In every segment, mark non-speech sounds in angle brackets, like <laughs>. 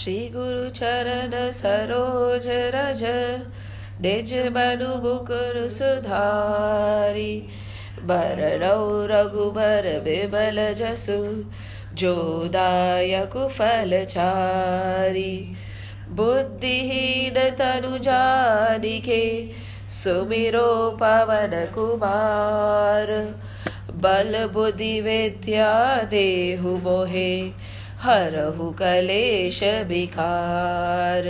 श्री गुरु चरण सरोज रज, निज मनु मुकुर सुधारी। बरनौ रघुबर बिमल जसु, जो दायक फलचारी बुद्धिहीन तनु जानिके, सुमिरो पवन कुमार। बल बुद्धि विद्या देहु मोहे हरहु कलेश विकार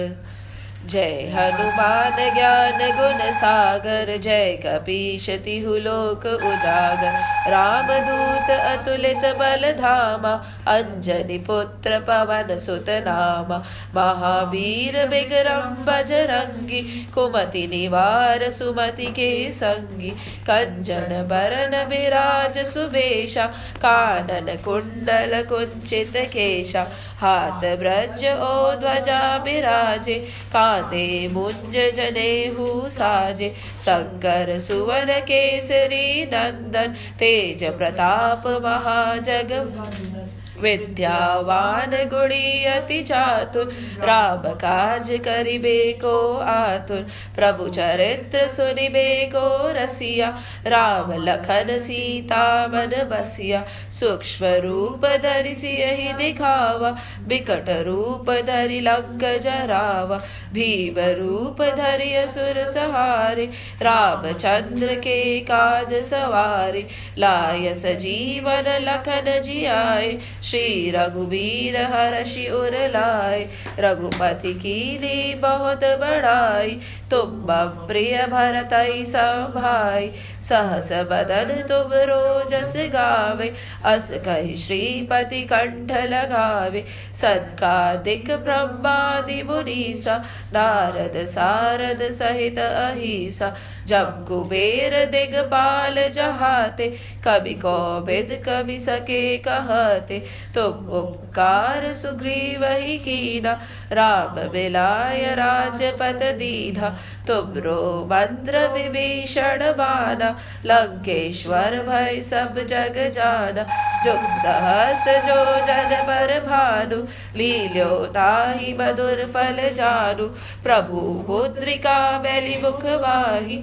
जय हनुमान ज्ञान गुण सागर जय कपीश तिहु लोक उजागर। राम दूत अतुलित बल धामा अंजनी पुत्र पवन सुत नामा। महावीर विक्रम बजरंगी कुमति निवार सुमति के संगी। कंचन बरन विराज सुबेशा कानन कुंडल कुंचित केशा हाथ ब्रज ओ ध्वजा विराजे काते मुंज जनेहु साजे। शंकर सुवन केसरी नंदन, तेज प्रताप महाजग। विद्यावान गुणी अति चातुर, राम काज करिबे को आतुर, प्रभु चरित्र सुनिबे को रसिया, राम लखन सीता मन बसिया, सूक्ष्म रूप धरि सियहि दिखावा, बिकट रूप धरि लंक जरावा, भीम रूप धरि असुर सहारे, रामचंद्र के काज सवारे लाय सजीवन लखन जियाए श्री रघुबीर हर्षि उर लाए रघुपति की दी बहुत बड़ाई तुम प्रिय भरत भाई सहस बदन तुम रोजस गावे, अस कही श्रीपति कंठ लगावे। सनकादिक ब्रह्मादि मुनीसा, नारद सारद सहित अहिसा जब कुबेर दिगपाल जहाते, कवि कौबिद कवि सके कहते, तुम उपकार सुग्रीव ही कीना, राम मिलाय राजपत दीना तुमरो मंत्र विभीषण माना लंकेश्वर भय सब जग जाना, जुग सहस्त्र जो जन पर भानु, लील्यो ताहि मधुर फल जानु, प्रभु मुद्रिका बैली मुख माही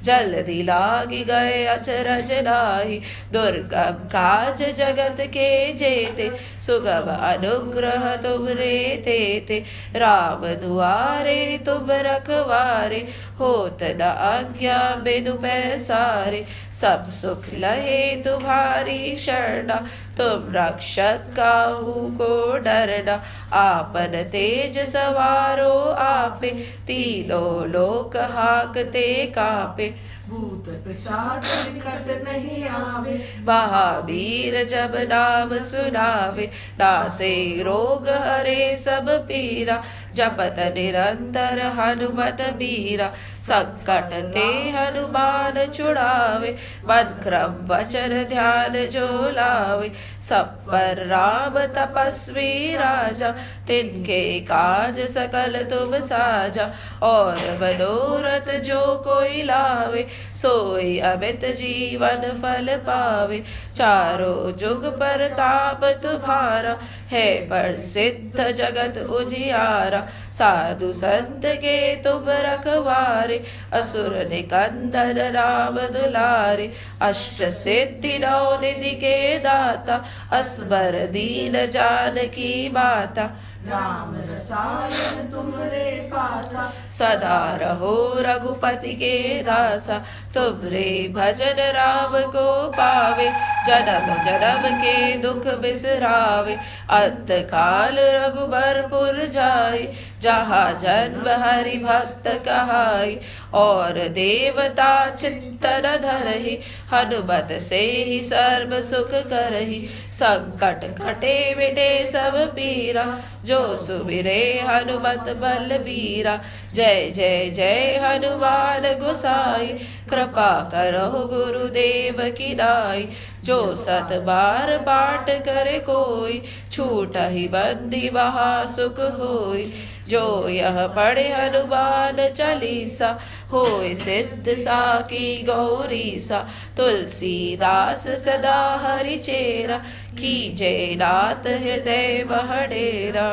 जल्दी लाग गए अचरज नाही। दुर्गम काज जगत के जेते, सुगम अनुग्रह तुम रे तेते राम दुआरे तुम रखवारे, होत न आज्ञा बिनु पैसारे। सब सुख लहे तुम्हारी शरणा, तुम रक्षक काहू को डरना। आपन तेज सवारो आपे, तीनों लोक हाकते कापे। भूत प्रसाद निकट नहीं आवे। महावीर जब नाम सुनावे दासे रोग हरे सब पीरा। जपत निरंतर हनुमत बीरा संकट ते हनुमान छुड़ावे मन क्रम वचन ध्यान जो लावे। सब पर राम तपस्वी राजा, तिनके काज सकल तुम साजा। और मनोरथ जो कोई लावे, सोई अमित जीवन फल पावे। चारों जुग पर ताप तुम्हारा, है पर सिद्ध जगत उजियारा। साधु संत के तुम रखवारे, असुर निकंदन राम दुलारे, अष्ट सिद्धि नौ निधि के दाता असबर दीन जानकी माता। राम रसायन तुमरे पासा। सदा रहो रघुपति के दासा, तुमरे भजन राम को पावे, जनम जनम के दुख बिसरावे अंत काल रघुबरपुर जाए जहाँ जन्म हरि भक्त कहाई, और देवता चिंतन धरहि, हनुमत से ही सर्व सुख करही। संकट कटे मिटे सब पीरा, जो सुबिरे हनुमत बल बीरा। जय जय जय हनुमान गुसाई, कृपा करो गुरुदेव की नाई। जो सत बार पाठ करे कोई, छूट ही बंदी वहा सुख होई। जो यह पढ़े हनुमान चालीसा, होय सिद्ध साकी गौरी सा तुलसीदास सदा हरि चेरा की जय नाथ हृदय बहडेरा।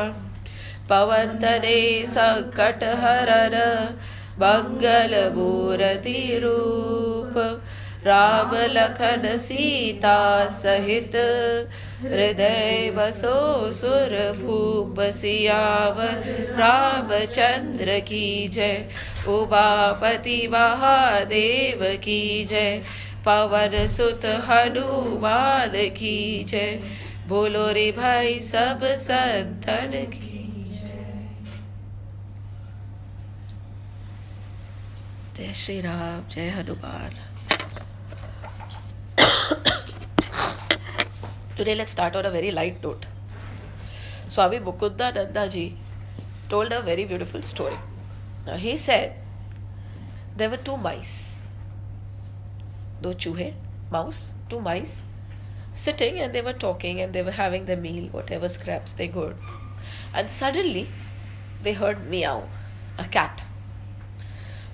पवन्तने सङ्कटहरर मङ्गलमूरतिरूप राम लखन सीता सहित हृदय बसो सुर भूप सियावर रामचंद्र की जय। उमापति महादेव की जय। पवन सुत हनुमान की जय। बोलो रे भाई सब संतन की जय श्री राम, जय Hanuman. Today, let's start on a very light note. Swami Mukunda Nandaji told a very beautiful story. Now, he said there were two mice, two chuhe, mouse, two mice, sitting and they were talking and they were having their meal, whatever scraps they got. And suddenly, they heard meow, a cat.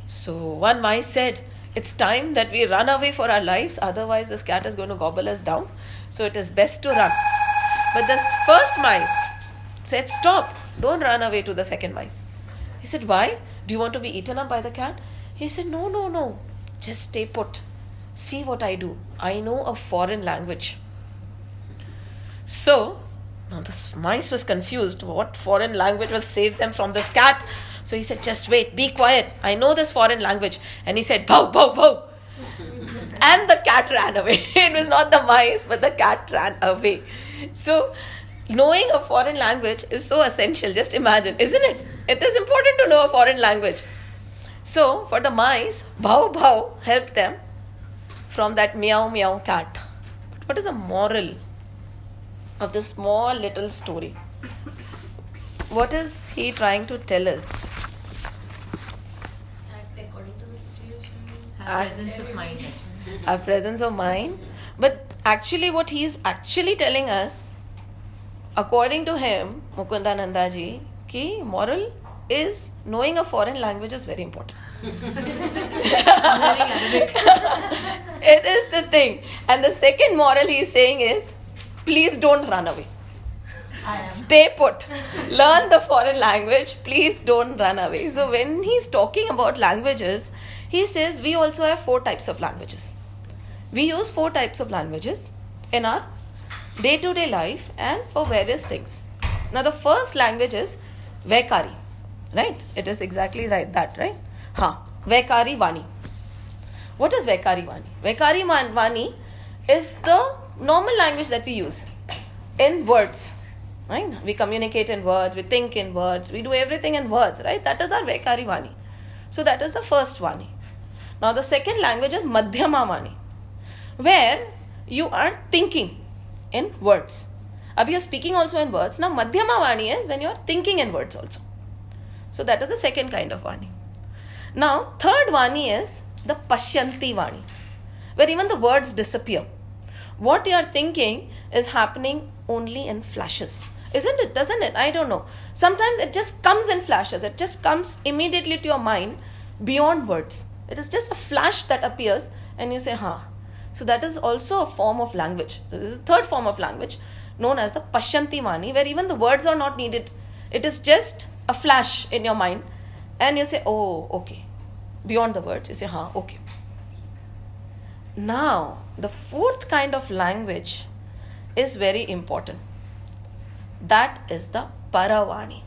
So, one mice said, It's time that we run away for our lives, otherwise, this cat is going to gobble us down. So it is best to run. But the first mice said, Stop, don't run away to the second mice. He said, Why? Do you want to be eaten up by the cat? He said, No, no, no. Just stay put. See what I do. I know a foreign language. So, now this mice was confused. What foreign language will save them from this cat? So he said, Just wait, be quiet. I know this foreign language. And he said, Bow, bow, bow and the cat ran away. <laughs> it was not the mice, but the cat ran away. So, knowing a foreign language is so essential. Just imagine, isn't it? It is important to know a foreign language. So, for the mice, bow bow helped them from that meow meow cat. But what is the moral of this small little story? What is he trying to tell us? Act according to the situation. Have presence of mind. <laughs> our presence of mind. But actually, what he is actually telling us, according to him, Mukunda Nandaji, ki moral is knowing a foreign language is very important. <laughs> it is the thing. And the second moral he is saying is please don't run away. Stay put. Learn the foreign language. Please don't run away. So, when he's talking about languages, he says we also have four types of languages. We use four types of languages in our day to day life and for various things. Now, the first language is Vaikari, right? It is exactly right that, right? Ha, Vaikari Vani. What is Vaikari Vani? Vaikari Vani is the normal language that we use in words, right? We communicate in words, we think in words, we do everything in words, right? That is our Vaikari Vani. So, that is the first Vani. Now, the second language is Madhyama Vani, where you are thinking in words. Abhi you're speaking also in words. Now, Madhyama Vani is when you're thinking in words also. So, that is the second kind of Vani. Now, third Vani is the Pashyanti Vani, where even the words disappear. What you are thinking is happening only in flashes. Isn't it? Doesn't it? I don't know. Sometimes it just comes in flashes. It just comes immediately to your mind beyond words. It is just a flash that appears and you say, huh. So that is also a form of language. This is the third form of language known as the Pashyanti Vani, where even the words are not needed. It is just a flash in your mind and you say, oh, okay. Beyond the words, you say, huh, okay. Now, the fourth kind of language is very important. That is the Paravani.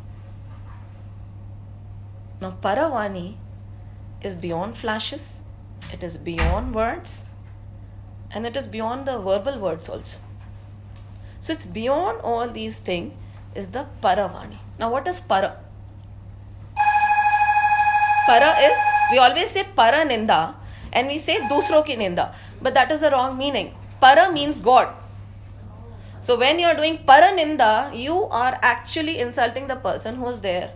Now, Paravani is beyond flashes, it is beyond words, and it is beyond the verbal words also. So, it's beyond all these things is the Paravani. Now, what is Para? Para is, we always say Para Ninda and we say Dusro ki Ninda, but that is the wrong meaning. Para means God. So when you are doing Paraninda, you are actually insulting the person who is there.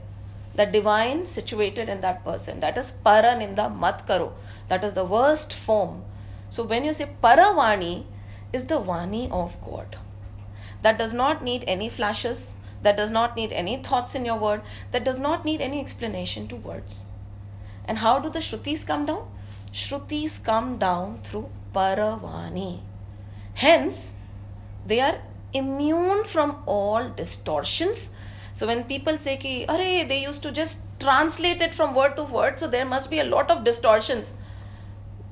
The divine situated in that person. That is Paraninda Mat Karo. That is the worst form. So when you say Paravani, is the Vani of God. That does not need any flashes, that does not need any thoughts in your word, that does not need any explanation to words. And how do the Shrutis come down? Shrutis come down through Paravani. Hence, they are immune from all distortions So when people say ki, Are, they used to just translate it from word to word, so there must be a lot of distortions.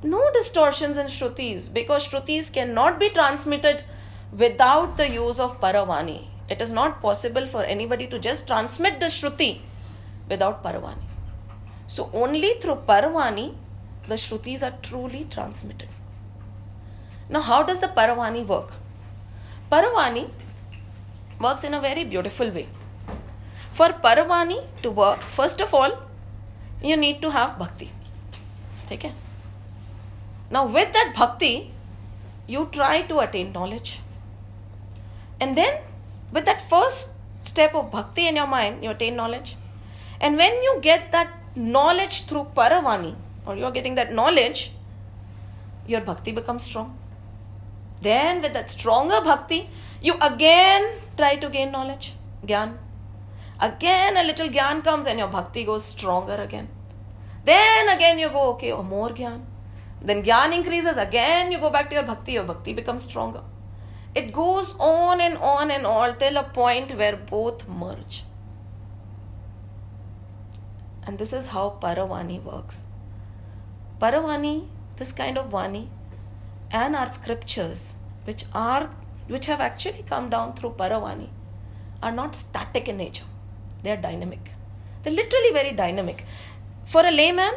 No distortions in Shrutis because Shrutis cannot be transmitted without the use of Paravani. It is not possible for anybody to just transmit the Shruti without Paravani. So only through Paravani the Shrutis are truly transmitted. Now, how does the Paravani work? Paravani works in a very beautiful way. For Parwani to work first of all you need to have bhakti ठीक है? Now with that bhakti you try to attain knowledge and then with that first step of bhakti in your mind you attain knowledge and when you get that knowledge through Parwani और you are getting that knowledge your bhakti become strong then with that stronger bhakti you again try to gain knowledge gyan Again, a little gyan comes and your bhakti goes stronger again. Then again, you go, okay, or oh, more gyan. Then gyan increases, again, you go back to your bhakti, your bhakti becomes stronger. It goes on and on and on till a point where both merge. And this is how Paravani works. Paravani, this kind of Vani, and our scriptures, which are which have actually come down through Paravani, are not static in nature. They are dynamic. They're literally very dynamic. For a layman,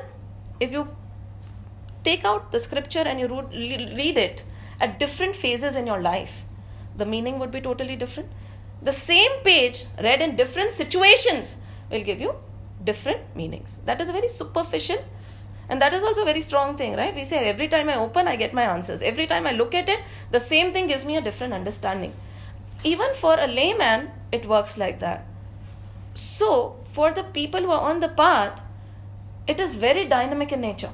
if you take out the scripture and you read it at different phases in your life, the meaning would be totally different. The same page read in different situations will give you different meanings. That is a very superficial and that is also a very strong thing, right? We say every time I open, I get my answers. Every time I look at it, the same thing gives me a different understanding. Even for a layman, it works like that. So, for the people who are on the path, it is very dynamic in nature.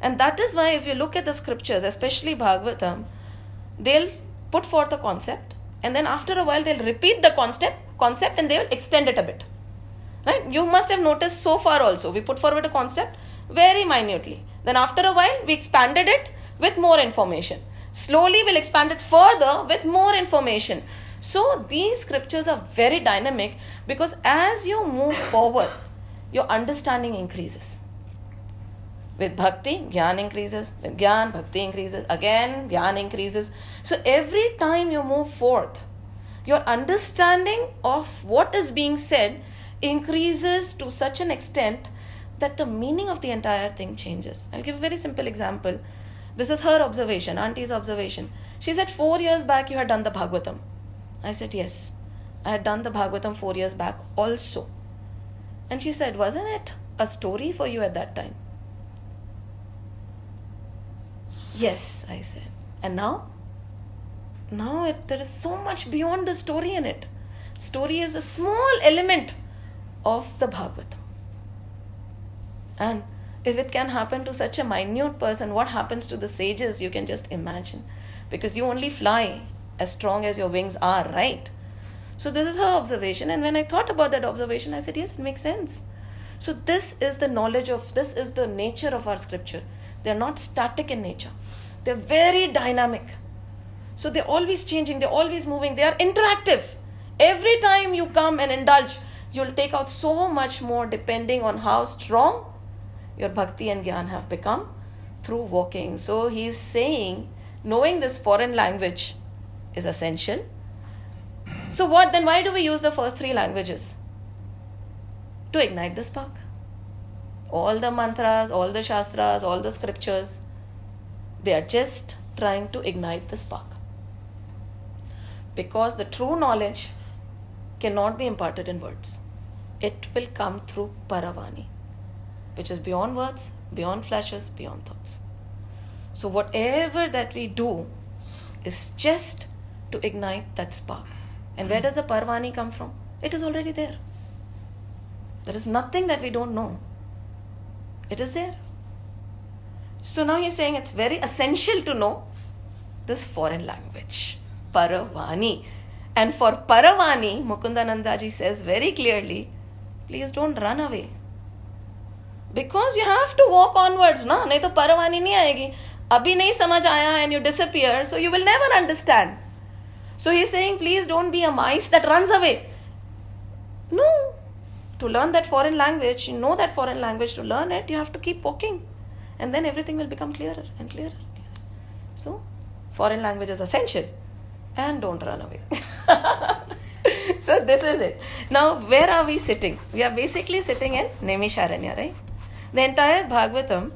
And that is why, if you look at the scriptures, especially Bhagavatam, they'll put forth a concept, and then after a while, they'll repeat the concept, concept and they will extend it a bit. Right? You must have noticed so far also. We put forward a concept, very minutely. Then after a while, we expanded it with more information. Slowly, we'll expand it further with more information. So, these scriptures are very dynamic because as you move forward, your understanding increases. With bhakti, gyan increases. With gyan, bhakti increases. Again, gyan increases. So, every time you move forth, your understanding of what is being said increases to such an extent that the meaning of the entire thing changes. I'll give a very simple example. This is her observation, auntie's observation. She said, Four years back you had done the Bhagavatam. I said, Yes, I had done the Bhagavatam four years back also. And she said, Wasn't it a story for you at that time? Yes, I said. And now? Now it, there is so much beyond the story in it. Story is a small element of the Bhagavatam. And if it can happen to such a minute person, what happens to the sages, you can just imagine. Because you only fly as strong as your wings are, right? So, this is her observation. And when I thought about that observation, I said, yes, it makes sense. So, this is the knowledge of, this is the nature of our scripture. They're not static in nature, they're very dynamic. So, they're always changing, they're always moving, they are interactive. Every time you come and indulge, you'll take out so much more depending on how strong your bhakti and gyan have become through walking. So he's saying knowing this foreign language is essential. So what then why do we use the first three languages? To ignite the spark. All the mantras, all the shastras, all the scriptures, they are just trying to ignite the spark. Because the true knowledge cannot be imparted in words. It will come through Paravani which is beyond words, beyond flashes, beyond thoughts. So, whatever that we do is just to ignite that spark. And where does the Parvani come from? It is already there. There is nothing that we don't know. It is there. So now he's saying it's very essential to know this foreign language, Paravani. And for Paravani, Mukundanandaji says very clearly, please don't run away because you have to walk onwards ना नहीं तो परवानी नहीं आएगी अभी नहीं समझ आया and you disappear so you will never understand So he's saying, please don't be a mice that runs away. No. To learn that foreign language, you know that foreign language, to learn it, you have to keep walking. And then everything will become clearer and clearer. So, foreign language is essential. And don't run away. <laughs> so, this is it. Now, where are we sitting? We are basically sitting in Nemisharanya, right? The entire Bhagavatam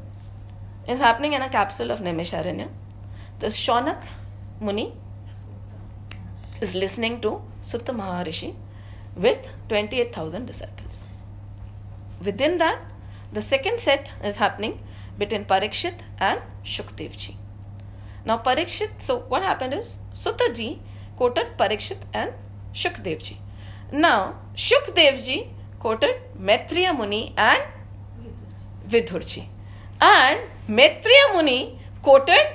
is happening in a capsule of Nemisharanya. The Shonak Muni is listening to Suta Maharishi with 28,000 disciples. Within that, the second set is happening between Parikshit and Shukdevji. Now, Parikshit, so what happened is Suta ji quoted Parikshit and Shukdevji. Now, Shukdevji quoted Maitreya Muni and Vidurji. And Maitreya Muni quoted,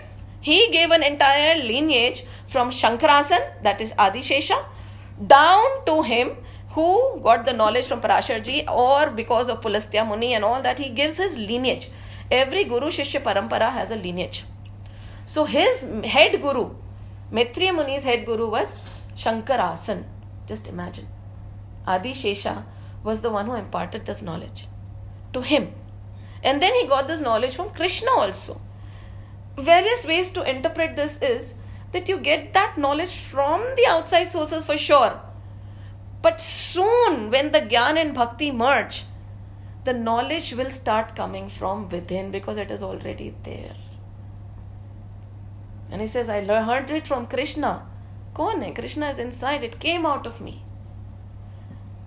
he gave an entire lineage from Shankarasan, that is Adishesha, down to him who got the knowledge from Parasharji or because of Pulastya Muni and all that, he gives his lineage. Every Guru Shishya Parampara has a lineage. So his head guru, Maitreya Muni's head guru was Shankarasan. Just imagine. Adi Shesha was the one who imparted this knowledge to him. And then he got this knowledge from Krishna also. Various ways to interpret this is that you get that knowledge from the outside sources for sure. But soon, when the Gyan and Bhakti merge, the knowledge will start coming from within because it is already there. And he says, I heard it from Krishna. Kone? Krishna is inside, it came out of me.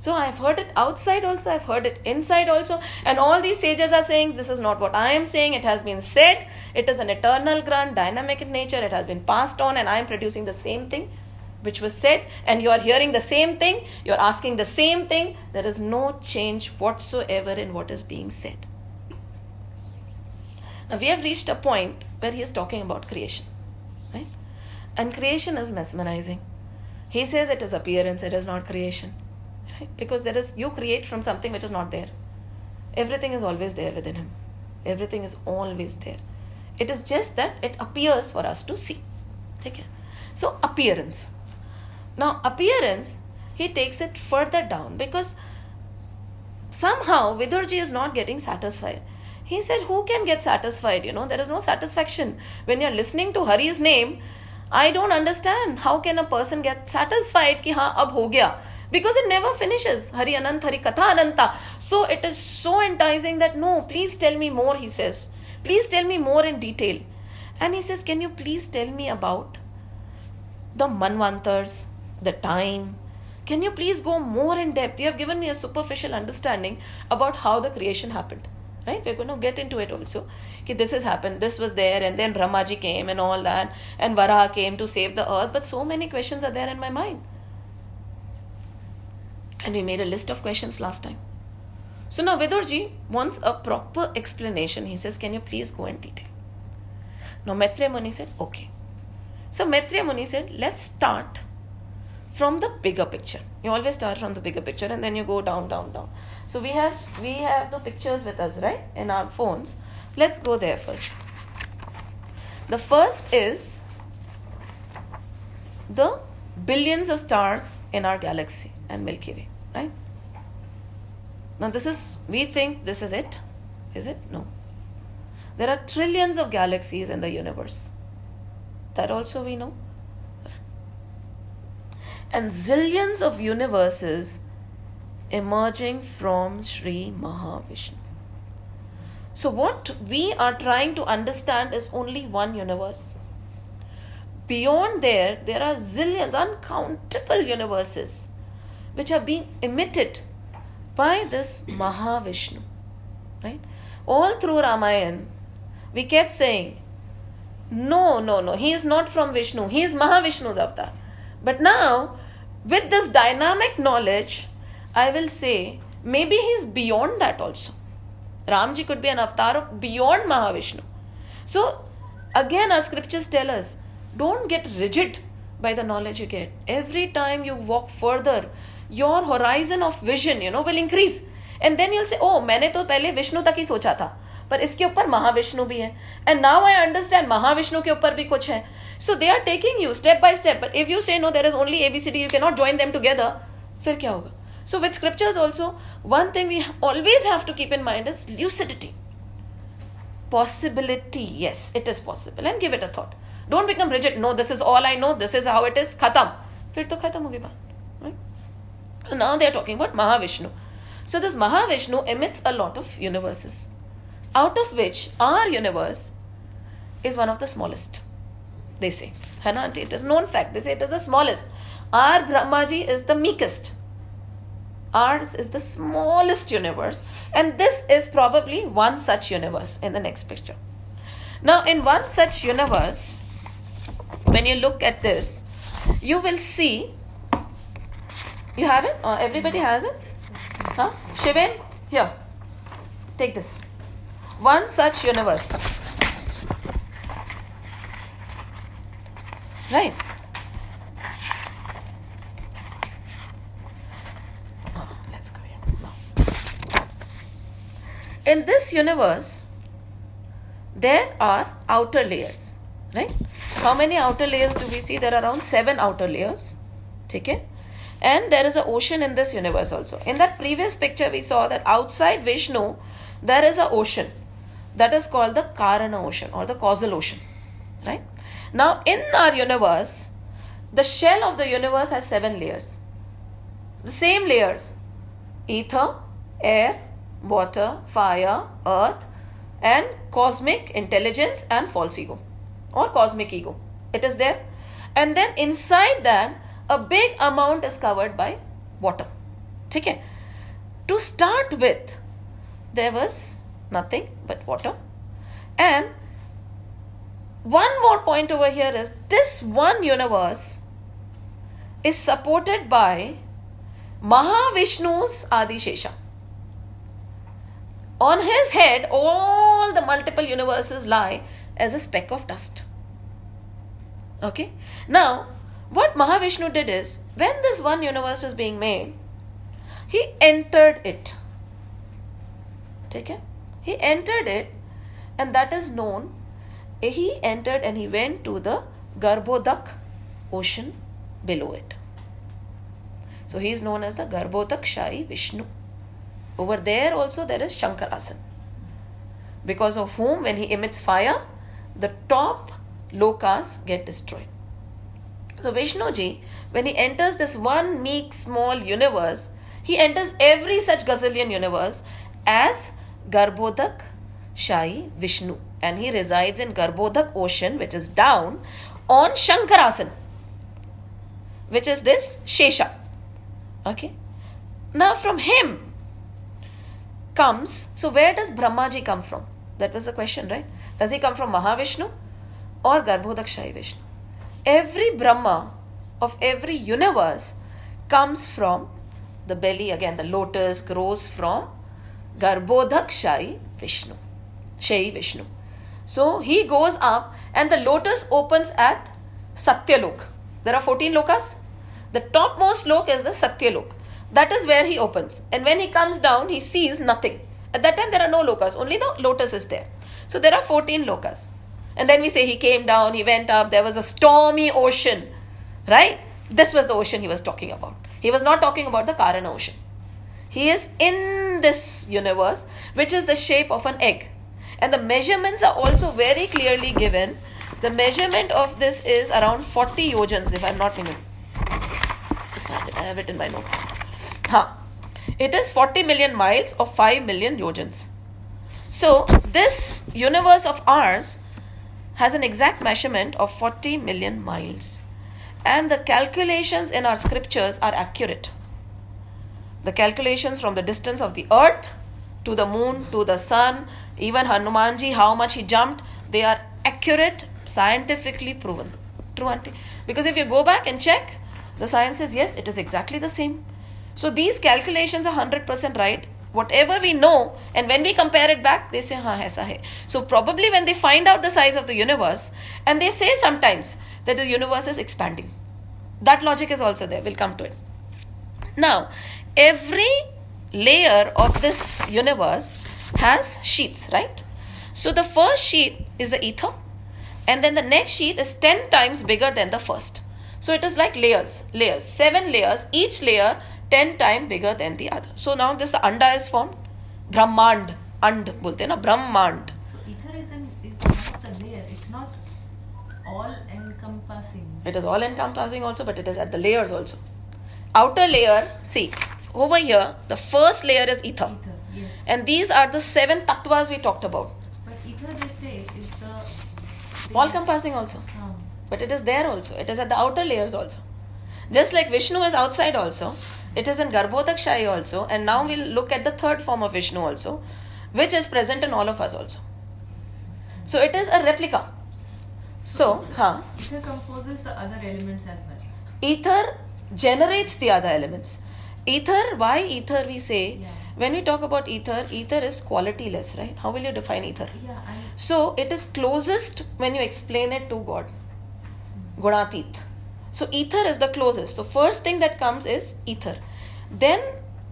So I've heard it outside also, I've heard it inside also, and all these sages are saying this is not what I am saying, it has been said, it is an eternal grant, dynamic in nature, it has been passed on, and I am producing the same thing which was said, and you are hearing the same thing, you are asking the same thing, there is no change whatsoever in what is being said. Now we have reached a point where he is talking about creation. Right? And creation is mesmerizing. He says it is appearance, it is not creation right? because there is you create from something which is not there. Everything is always there within him. Everything is always there. It is just that it appears for us to see. Okay? So appearance. Now appearance he takes it further down because somehow vidurji is not getting satisfied. He said who can get satisfied? You know there is no satisfaction. When you're listening to hari's name i don't understand. How can a person get satisfied ki ha ab ho gaya because it never finishes. Hari Anant, Hari Katha Ananta. So it is so enticing that no, please tell me more, he says. Please tell me more in detail. And he says, Can you please tell me about the Manvantars, the time? Can you please go more in depth? You have given me a superficial understanding about how the creation happened. Right? We're going to get into it also. Okay, this has happened, this was there, and then Brahmaji came and all that, and Varaha came to save the earth. But so many questions are there in my mind. And we made a list of questions last time. So now Vidurji wants a proper explanation. He says, Can you please go in detail? Now Maitreya Muni said, Okay. So Maitreya Muni said, Let's start from the bigger picture. You always start from the bigger picture and then you go down, down, down. So we have we have the pictures with us, right? In our phones. Let's go there first. The first is the billions of stars in our galaxy and Milky Way, right? Now, this is, we think this is it. Is it? No. There are trillions of galaxies in the universe. That also we know. And zillions of universes emerging from Sri Mahavishnu. So, what we are trying to understand is only one universe. Beyond there, there are zillions, uncountable universes which are being emitted by this Mahavishnu. Right? All through Ramayana, we kept saying, no, no, no, he is not from Vishnu, he is Mahavishnu's avatar. But now, with this dynamic knowledge, I will say maybe he is beyond that also. Ramji could be an avatar of beyond Mahavishnu. So, again, our scriptures tell us don't get rigid by the knowledge you get. Every time you walk further, your horizon of vision you know will increase and then you'll say oh मैंने तो पहले विष्णु तक ही सोचा था, पर इसके ऊपर महाविष्णु भी है. And now I understand Mahavishnu के ऊपर भी कुछ है. So they are taking you step by step but if you say no there is only A B C D you can not join them together फिर क्या होगा? So with scriptures also one thing we always have to keep in mind is lucidity possibility yes it is possible and give it a thought don't become reject no this is all I know this is how it is खत्म फिर तो खत्म होगी बात. Now they are talking about Mahavishnu. So this Mahavishnu emits a lot of universes, out of which our universe is one of the smallest. They say, Hana, it is known fact. They say it is the smallest. Our Brahmaji is the meekest. Ours is the smallest universe, and this is probably one such universe in the next picture. Now, in one such universe, when you look at this, you will see. You have it? Uh, everybody has it? Huh? Shivan, here. Take this. One such universe. Right? Oh, let's go here. In this universe, there are outer layers. Right? How many outer layers do we see? There are around seven outer layers. Okay? And there is an ocean in this universe also. In that previous picture, we saw that outside Vishnu, there is an ocean that is called the Karana ocean or the causal ocean. Right? Now, in our universe, the shell of the universe has seven layers. The same layers ether, air, water, fire, earth, and cosmic intelligence and false ego or cosmic ego. It is there. And then inside that, a big amount is covered by water. Okay? To start with, there was nothing but water. And one more point over here is this one universe is supported by Mahavishnu's Adishesha. On his head, all the multiple universes lie as a speck of dust. Okay? Now, what Mahavishnu did is, when this one universe was being made, he entered it. Take it? He entered it, and that is known. He entered and he went to the Garbhodak ocean below it. So he is known as the Garbhodak Shai Vishnu. Over there also there is Shankarasan. Because of whom, when he emits fire, the top lokas get destroyed. So Vishnuji, when he enters this one meek small universe, he enters every such gazillion universe as Garbhodak Shai Vishnu. And he resides in Garbhodak ocean, which is down on Shankarasan, which is this Shesha. Okay. Now from him comes, so where does Brahmaji come from? That was the question, right? Does he come from Mahavishnu or Garbhodak Shai Vishnu? Every Brahma of every universe comes from the belly, again, the lotus grows from Garbhodak Shai Vishnu. Shai Vishnu. So he goes up and the lotus opens at Satyalok. There are 14 lokas. The topmost lok is the Satyalok. That is where he opens. And when he comes down, he sees nothing. At that time, there are no lokas, only the lotus is there. So there are 14 lokas. And then we say he came down, he went up, there was a stormy ocean, right? This was the ocean he was talking about. He was not talking about the Karana ocean. He is in this universe, which is the shape of an egg. And the measurements are also very clearly given. The measurement of this is around 40 yojans, if I'm not mistaken. I have it in my notes. Huh. It is 40 million miles or 5 million yojans. So, this universe of ours has an exact measurement of 40 million miles. And the calculations in our scriptures are accurate. The calculations from the distance of the earth to the moon to the sun, even Hanumanji, how much he jumped, they are accurate, scientifically proven. True, auntie? Because if you go back and check, the science says yes, it is exactly the same. So these calculations are 100% right. Whatever we know, and when we compare it back, they say, ha, aisa hai. So probably when they find out the size of the universe, and they say sometimes that the universe is expanding. That logic is also there. We'll come to it. Now, every layer of this universe has sheets, right? So the first sheet is the ether, and then the next sheet is 10 times bigger than the first. So it is like layers, layers, seven layers. Each layer 10 times bigger than the other. So now this the anda is formed. Brahmand. And bolte na Brahmand. So ether is, an, is one of the layer. It's not all encompassing. It is all encompassing also, but it is at the layers also. Outer layer, see, over here, the first layer is ether. Ether, yes. And these are the seven tattvas we talked about. But ether, they say, is the. All encompassing also. Oh. But it is there also. It is at the outer layers also. Just like Vishnu is outside also, it is in Garbhodakshai also. And now we'll look at the third form of Vishnu also, which is present in all of us also. So it is a replica. So, huh, Ether composes the other elements as well. ether generates the other elements. Ether, why ether we say? Yeah. When we talk about ether, ether is qualityless, right? How will you define ether? Yeah, and So it is closest when you explain it to God. Hmm. Gunatit. So ether is the closest. The first thing that comes is ether. Then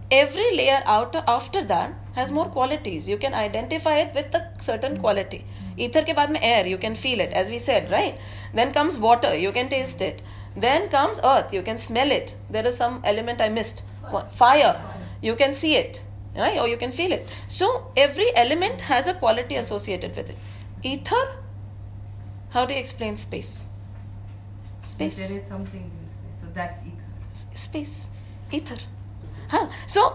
every layer out after that has more qualities. You can identify it with a certain quality. Ether ke baad mein air, you can feel it, as we said, right? Then comes water, you can taste it. Then comes earth, you can smell it. There is some element I missed. Fire, you can see it, right? Or you can feel it. So every element has a quality associated with it. Ether, how do you explain space? Space. there is something in space. So that's ether. space ether हाँ so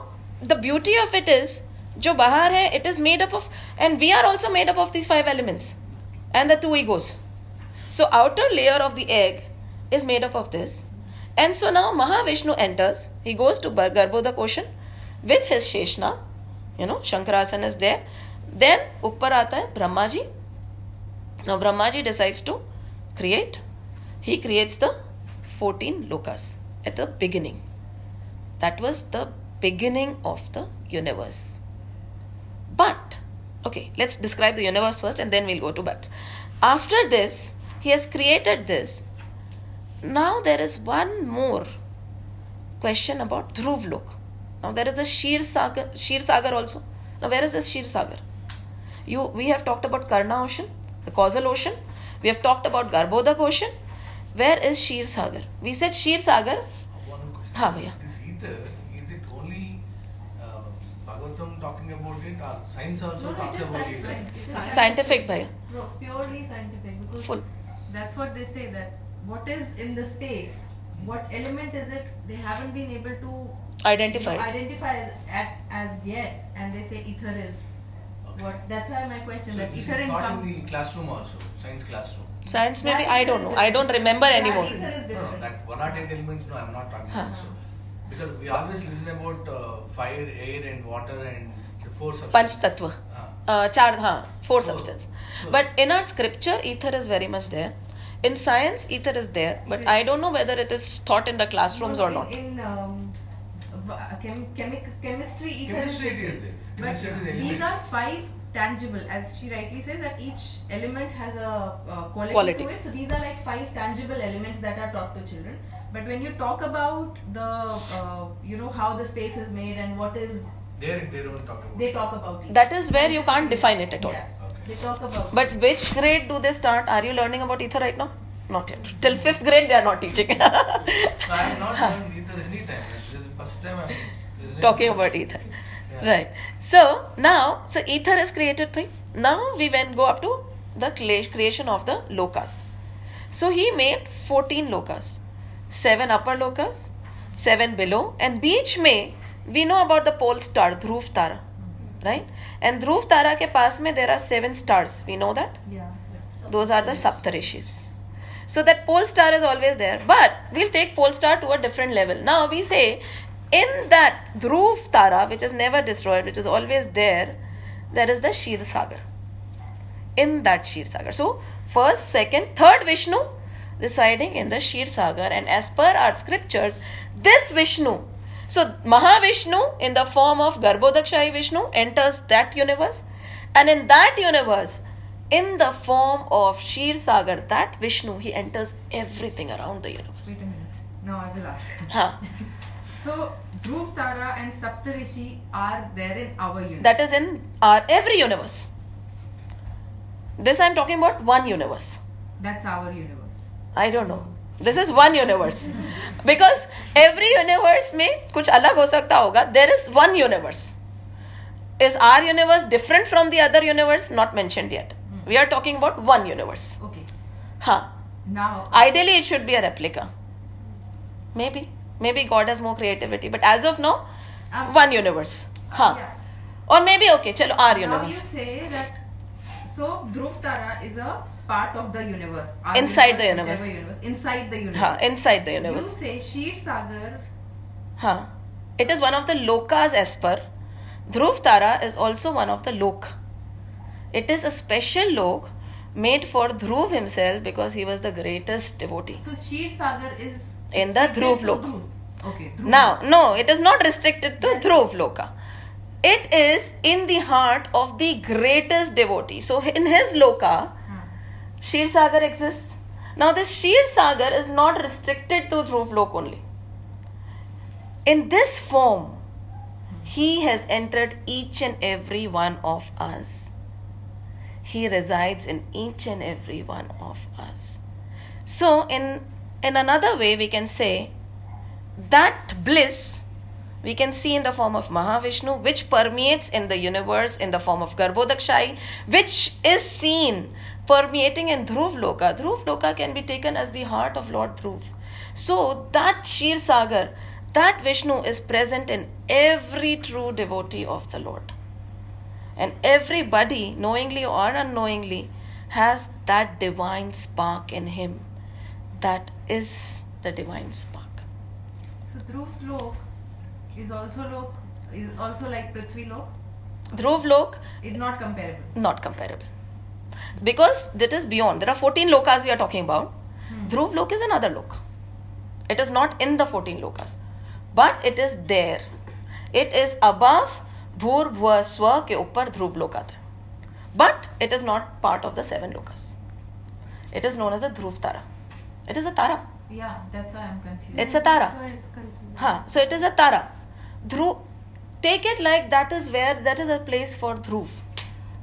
the beauty of it is जो बाहर है it is made up of and we are also made up of these five elements and the two egos so outer layer of the egg is made up of this and so now Mahavishnu enters he goes to Garbhodak ocean with his Sheshna you know Shankarasana is there then ऊपर आता है ब्रह्मा जी now Brahma ji decides to create he creates the 14 lokas at the beginning. That was the beginning of the universe. But okay let's describe the universe first and then we'll go to but after this he has created this. Now there is one more question about dhruv lok. Now there is the shir sagar shir sagar also. Now where is this shir sagar? You we have talked about karna ocean the causal ocean. We have talked about garbhodak ocean where is shir sagar we said shir sagar One question. हाँ भैया This ether, is it only uh, Bhagavatam talking about it or science also No, no, talks it is about science, ether? right? It is scientific bhaiya No, purely scientific because Full. that's what they say that what is in the space, what element is it? They haven't been able to identified identify as, at, as yet, and they say ether is Okay. what. That's why my question So that this ether is in taught com- in the classroom also, science classroom. science maybe That i ether don't is know i don't different. remember That anymore ether is No, no, different. that one or eight elements, no, I'm not talking Huh. about so. Because we always listen about uh, fire, air and water and the four substances. panch tattva uh, char ha four Four. substance but in our scripture ether is very much there in science ether is there but It is- i don't know whether it is taught in the classrooms No, or not In um, chem- chemic- chemistry, ether Chemistry is it is there. But Chemistry it is these are five tangible, as she rightly says that each element has a uh, quality, Quality. to it. So these are like five tangible elements that are taught to children. But when you talk about the, uh, you know, how the space is made and what is, There they don't talk about they talk about it. that is where you can't define it at all Yeah, Okay. they talk about. but which grade do they start are you learning about ether right now not yet till fifth grade they are not teaching So <laughs> I am not <laughs> learned ether any time. This is the first time I'm talking about ether Yeah. right so now so ether is created by now we went go up to the crea- creation of the lokas so he made 14 lokas seven upper lokas seven below and beach में we know about the pole star dhruv tara right and dhruv tara के पास में there are seven stars we know that yeah. those are the saptarishis so that pole star is always there but we'll take pole star to a different level now we say in that dhruv tara which is never destroyed which is always there there is the shir sagar in that shir sagar so first second third vishnu residing in the shir sagar and as per our scriptures this vishnu so mahavishnu in the form of garbhodakshai vishnu enters that universe and in that universe in the form of shir sagar that vishnu he enters everything around the universe Wait a minute. Now I will ask. huh. <laughs> So Dhruv Tara and Saptarishi are there in our universe. that is in our every universe this i'm talking about one universe That's our universe. I don't know. This is one universe. <laughs> Because every universe में कुछ अलग हो सकता होगा देर is one universe is our universe different from the other universe not mentioned yet we are talking about one universe Okay. huh Now, ideally it should be a replica maybe god has more creativity but as of now Um, one universe huh yeah. or maybe okay chalo our universe. Now you say that so Dhruv Tara is a part of the universe. Inside the whichever universe. Inside the universe. huh inside the universe You say Sheer Sagar. huh it is one of the lokas as per dhruv tara is also one of the lok it is a special lok made for dhruv himself because he was the greatest devotee So Sheer Sagar is In the Dhruv Lok. Dhruv. Okay. Now, no, it is not restricted to Dhruv Loka. It is in the heart of the greatest devotee. So, in his Loka. Hmm. Shir Sagar exists. Now, this Shir Sagar is not restricted to Dhruv Lok only. In this form, hmm. he has entered each and every one of us. He resides in each and every one of us. So, in, in another way, we can say that bliss we can see in the form of Mahavishnu, which permeates in the universe in the form of Garbhodakshai, which is seen permeating in Dhruv Loka. Dhruv Loka can be taken as the heart of Lord Dhruv. So, that Shir Sagar, that Vishnu is present in every true devotee of the Lord. And everybody, knowingly or unknowingly, has that divine spark in him. That is the divine spark. Dhruv Lok is also Lok is also like Prithvi Lok. Dhruv Lok, It's not comparable. not comparable. Because that is beyond. There are 14 lokas we are talking about. hmm. Dhruv Lok is another lok. It is not in the 14 lokas. But it is there. It is above Bhur Bhuva Swa के ऊपर ध्रुव लोक आता है But it is not part of the seven lokas. It is known as a Dhruv Tara. It is a Tara. Yeah, that's why I'm confused. It's a Tara. That's why it's confusing. Huh. So it is a Tara. Dhruv. Take it like that is where that is a place for Dhruv.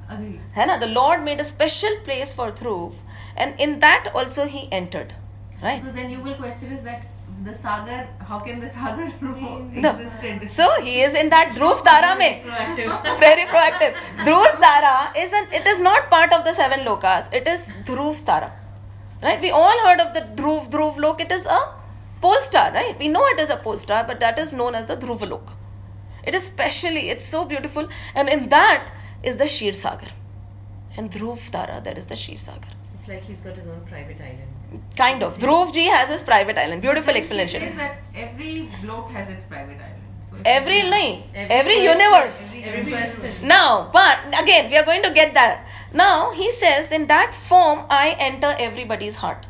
Agreed. है ना? The Lord made a special place for Dhruv, and in that also he entered. Right? Because then you will question is that the Sagar, how can the Sagar <laughs> No. existed? So he is in that Dhruv Tara mein. proactive. Very proactive. Dhruv Tara is an, it is not part of the seven lokas. It is Dhruv Tara. Right? We all heard of the Dhruv Dhruv Lok. It is a pole star, right? We know it is a pole star, but that is known as the Dhruva Lok. It is specially, it's so beautiful, and in that is the Shir Sagar. And Dhruv Tara, there is the Shir Sagar. It's like he's got his own private island. Kind of. Dhruv ji has his private island. Beautiful It says explanation. that every block has its private island. So Every, Every every person, universe. Every person. Now, but again, we are going to get that. Now he says, in that form I enter everybody's heart.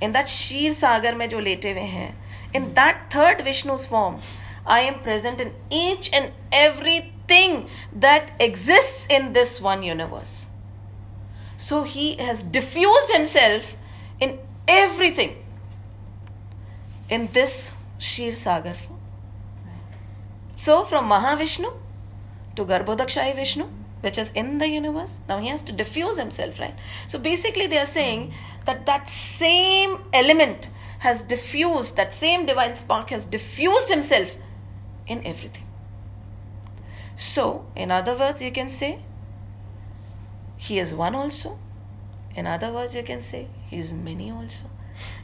In that Shir Sagar mein jo lete hain, in that third Vishnu's form, I am present in each and everything that exists in this one universe. So he has diffused himself in everything in this Shir Sagar form. So from Mahavishnu to Garbhodakshai Vishnu which is in the universe, now he has to diffuse himself, right? So basically, they are saying that that same element has diffused, that same divine spark has diffused himself in everything. So, in other words, you can say he is one also. In other words, you can say he is many also.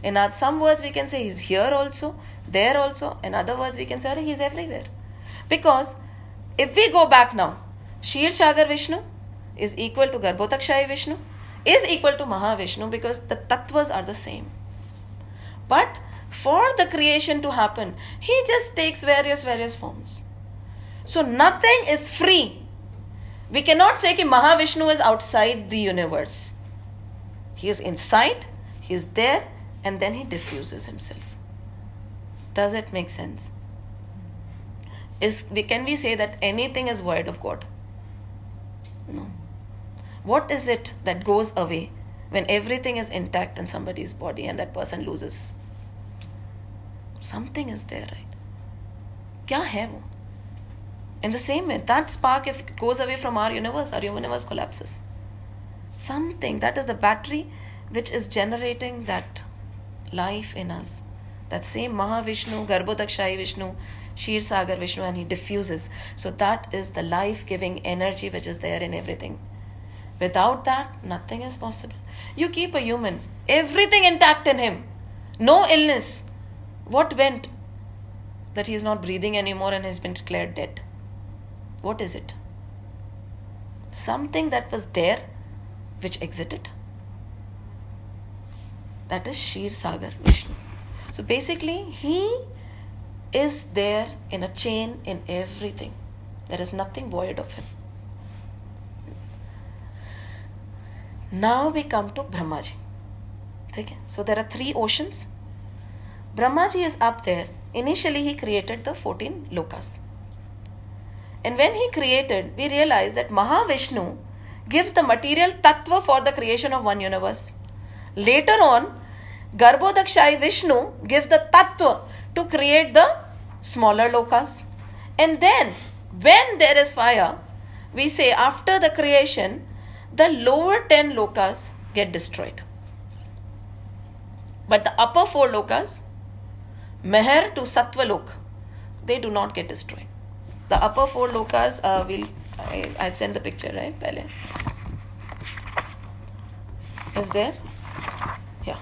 In some words, we can say he's here also, there also. In other words, we can say he is everywhere. Because if we go back now, Shir Shagar Vishnu is equal to Garbhodakshai Vishnu is equal to Mahavishnu because the tattvas are the same. But for the creation to happen, he just takes various, various forms. So nothing is free. We cannot say that Mahavishnu is outside the universe. He is inside, he is there, and then he diffuses himself. Does it make sense? Is can we say that anything is void of God? No. What is it that goes away when everything is intact in somebody's body and that person loses? Something is there, right? क्या है वो? In the same way, that spark, if it goes away from our universe, our universe collapses. Something that is the battery which is generating that life in us, That same Mahavishnu, Garbhodakshayi Vishnu, Shir Sagar Vishnu, and he diffuses. So that is the life giving energy which is there in everything. Without that, nothing is possible. You keep a human, everything intact in him, no illness. What went? That he is not breathing anymore and has been declared dead. What is it? Something that was there which exited. That is Shir Sagar Vishnu. So basically, he is there in a chain in everything. There is nothing void of him. Now we come to Brahmaji. Okay? So there are three oceans. Brahmaji is up there. Initially, he created the 14 lokas. And when he created, we realize that Mahavishnu gives the material tattva for the creation of one universe. Later on, Garbhodakshayi Vishnu gives the tattva to create the smaller lokas. And then, when there is fire, we say after the creation, the lower 10 lokas get destroyed. But the upper four lokas, Meher to Satyalok, they do not get destroyed. The upper four lokas, uh, will I'd send the picture, right? Pehle. Is there? Yeah.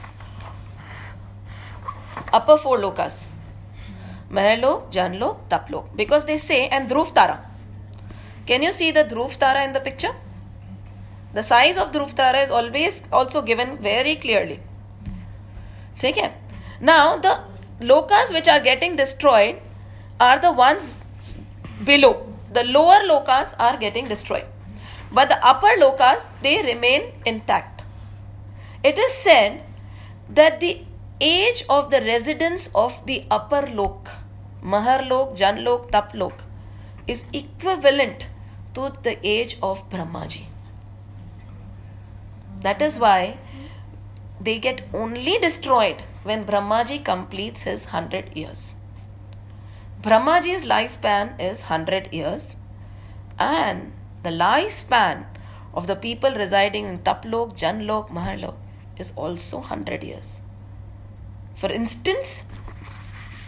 Upper four lokas. meher Mahalok, Janlok, Taplok. Because they say, and Dhruv Tara. Can you see the Dhruv Tara in the picture? The size of Dhruv Tara is always also given very clearly. ठीक है now the lokas which are getting destroyed are the ones below the lower lokas are getting destroyed but the upper lokas they remain intact it is said that the age of the residents of the upper lok maharlok janlok taplok is equivalent to the age of brahmaji that is why they get only destroyed when Brahmaji completes his 100 years. Brahmaji's lifespan is 100 years, and the lifespan of the people residing in Taplok, Janlok, Mahalok is also 100 years. For instance,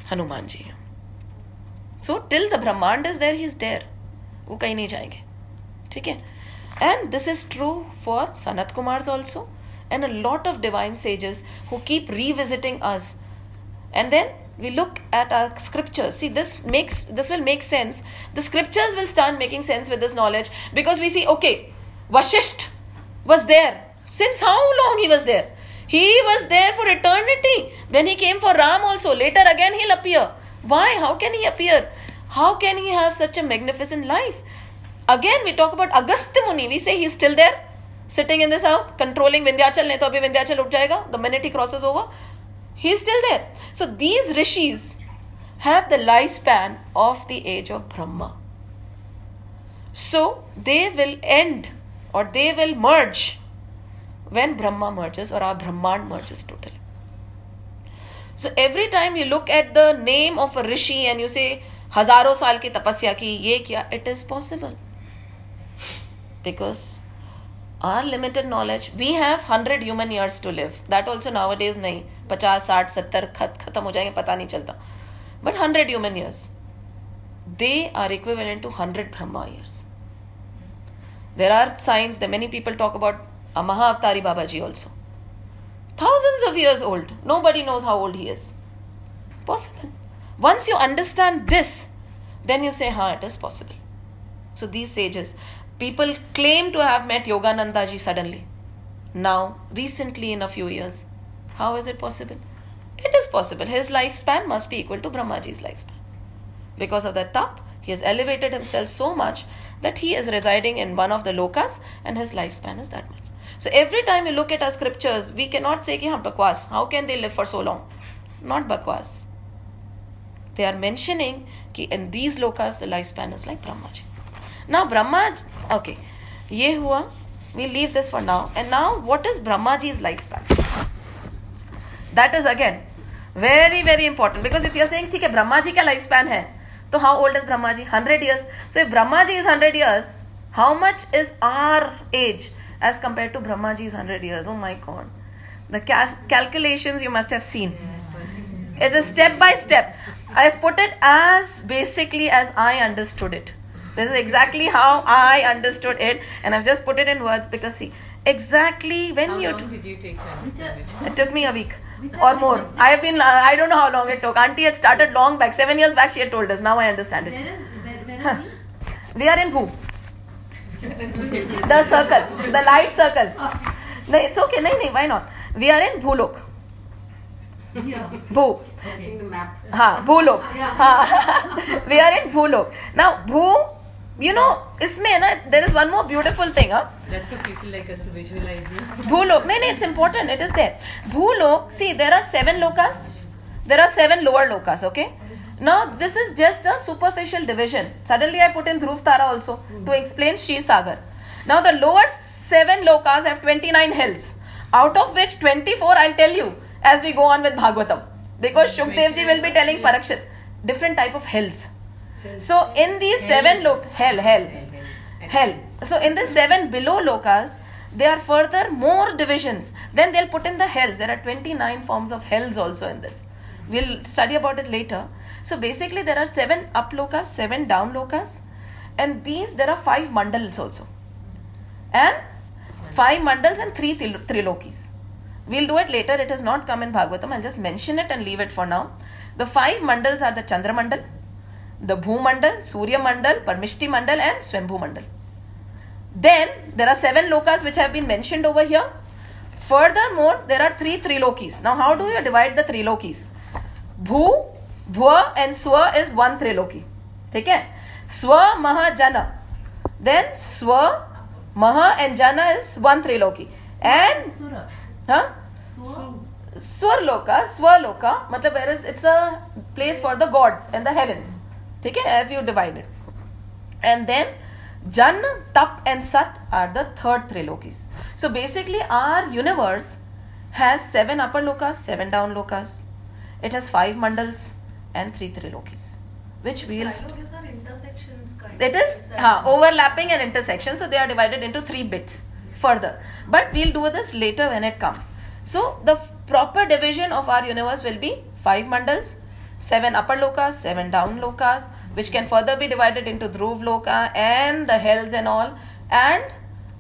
Hanumanji. So till the Brahmand is there, he is there. वो कहीं नहीं जाएंगे ठीक है and this is true for Sanat Kumars also, and a lot of divine sages who keep revisiting us. And then we look at our scriptures. See this makes this will make sense. The scriptures will start making sense with this knowledge because we see okay vashisht was there. Since how long he was there? He was there for eternity. Then he came for ram also. Later again he'll appear. Why? How can he appear? How can he have such a magnificent life? Again we talk about Agastya muni we say he still there sitting in the south controlling Vindhyachal नहीं तो अभी विंध्याचल उठ जाएगा the minute he crosses over he still there so these rishis have the life span of the age of Brahma so they will end और they will merge when Brahma merges और our brahmand merges totally so every time you look at the name of a rishi and you say हज़ारों साल की तपस्या की ये क्या it is possible because our limited knowledge we have 100 human years to live that also nowadays नहीं 50 60 70 खत खत्म हो जाएंगे पता नहीं चलता but 100 human years they are equivalent to 100 brahma years there are signs that many people talk about a mahavatari babaji also thousands of years old nobody knows how old he is possible once you understand this then you say ha it is possible so these sages people claim to have met Yogananda ji suddenly. Now, recently, in a few years. How is it possible? It is possible. His lifespan must be equal to Brahmaji's lifespan. Because of the tap, he has elevated himself so much that he is residing in one of the lokas and his lifespan is that much. So every time you look at our scriptures, we cannot say ki bakwas. How can they live for so long? Not bakwas. They are mentioning ki in these lokas the lifespan is like Brahmaji. Now Brahma, okay ये हुआ we leave this for now and now what is Brahma ji is life span that is again very very important because if you're saying ठीक है ब्रह्मा जी का life span है तो how old is Brahma ji hundred years so if Brahma ji is hundred years how much is our age age compare to Brahma ji is hundred years oh my con the cal- calculations you must have seen. It is step by step. I have put it as basically as I understood it. This is exactly how I understood it, and I've just put it in words because see, exactly when how you. How long did you take it took me a week or more. I have been. Uh, I don't know how long it took. Auntie had started long back, seven years back. She had told us. Now I understand it. Where is where, where are huh. we? we? are in who? the circle, the light circle. No, it's okay. No, no, why not? We are in Bhulok. Bhu. Okay. Ha, Bhulok. Yeah. Ha. <laughs> we are in Bhulok. Now, Bhu you know इसमें है ना there is one more beautiful thing Bhulok नहीं नहीं it's important it is there. Bhulok see there are seven lokas. There are seven lower lokas. Okay Now this is just a superficial division. Suddenly I put in Dhruv Tara also mm. to explain Shri Sagar. Now the lower seven lokas have 29 hills, out of which 24 I'll tell you as we go on with Bhagavatam. Because Shukdev ji will be telling Parikshit different type of hills so in these seven lok hell hell hell. So in the seven below lokas, there are further more divisions. Then they'll put in the hells. There are 29 forms of hells also in this. We'll study about it later. So basically, there are seven up lokas, seven down lokas, and these there are five mandals also, and five mandals and three til- trilokis. We'll do it later. It has not come in Bhagavatam. I'll just mention it and leave it for now. The five mandals are the Chandra Mandal, the Bhu Mandal, Surya Mandal, Parmishti Mandal, and Swambhu Mandal. Then there are seven lokas which have been mentioned over here. Furthermore, there are three trilokis. Now, how do you divide the trilokis? Bhu, Bhua, and Swa is one triloki. ठीक है Swa, Maha, Jana. Then Swa, Maha, and Jana is one triloki. And Sura. huh? Sura. Swarloka, Swaloka, matlab where is it's a place for the gods and the heavens. ठीक है if you divide it. And then Jan, Tap and Sat are the third trilokis. So basically our universe has seven upper lokas, seven down lokas. It has five mandals and three trilokis. Which we'll st- are intersections kind it is huh, overlapping and intersection so they are divided into three bits further but we'll do this later when it comes so the f- proper division of our universe will be five mandals seven upper lokas seven down lokas which can further be divided into dhruv loka and the hells and all and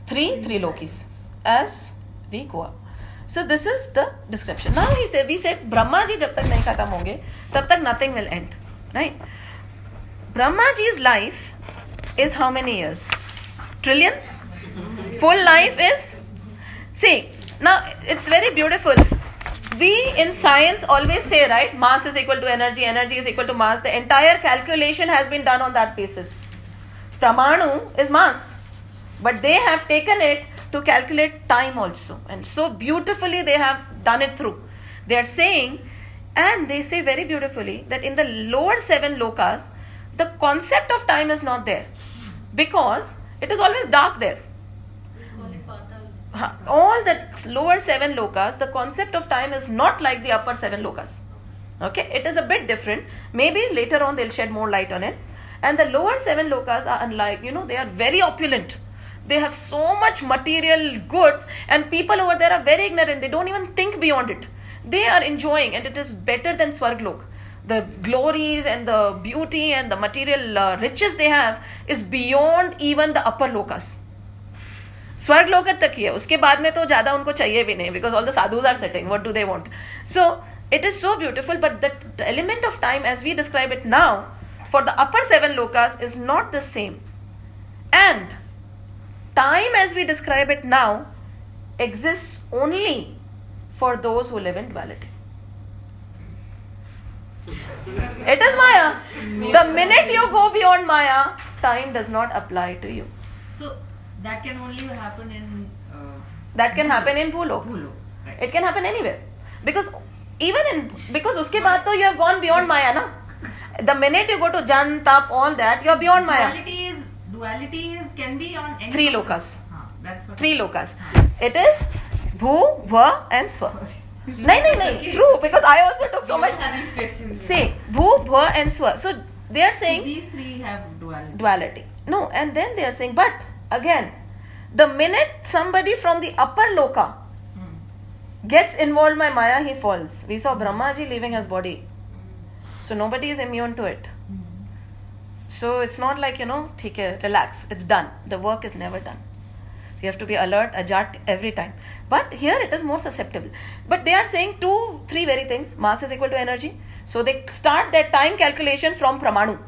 three three lokis as we go up so this is the description now he said we said brahma ji jab tak nahi khatam honge tab tak nothing will end right Brahma ji's life is how many years? Trillion? Full life is? See, now it's very beautiful. We in science always say, right, mass is equal to energy, energy is equal to mass. The entire calculation has been done on that basis. Pramanu is mass, but they have taken it to calculate time also. And so beautifully they have done it through. They are saying, and they say very beautifully, that in the lower seven lokas, the concept of time is not there because it is always dark there. All the lower seven lokas, the concept of time is not like the upper seven lokas. Okay, it is a bit different. Maybe later on they'll shed more light on it. And the lower seven lokas are unlike, you know, they are very opulent. They have so much material goods, and people over there are very ignorant. They don't even think beyond it. They are enjoying, and it is better than Swarglok. The glories and the beauty and the material uh, riches they have is beyond even the upper lokas. स्वर्ग लोग तक ही है। उसके बाद में तो ज़्यादा उनको चाहिए भी नहीं because all the sadhus are setting what do they want so it is so beautiful but that element of time as we describe it now for the upper seven lokas is not the same and time as we describe it now exist only for those who live in deity it is maya the minute you go beyond maya time does not apply to you that can only happen in uh, that can happen in Bhulok. Hulu. Right. It can happen anywhere because even in because उसके बाद तो you have gone beyond Maya ना. The minute you go to Jan, Tap, all that, you are beyond Maya. Duality is duality is can be on any Three lokas. हाँ, that's what Three lokas. It is Bhu, Va, and Swa. नहीं नहीं नहीं I also took so much. these questions. See Bhu, Va, and Swa. So they are saying these three have duality. duality. No, and then they are saying, but again, the minute somebody from the upper loka gets involved by Maya, he falls. We saw Brahmaji leaving his body So nobody is immune to it. So it's not like, you know, take care, relax, it's done. The work is never done. So you have to be alert, alert every time. But here it is more susceptible. But they are saying two, three very things. Mass is equal to energy. So they start their time calculation from Pramanu.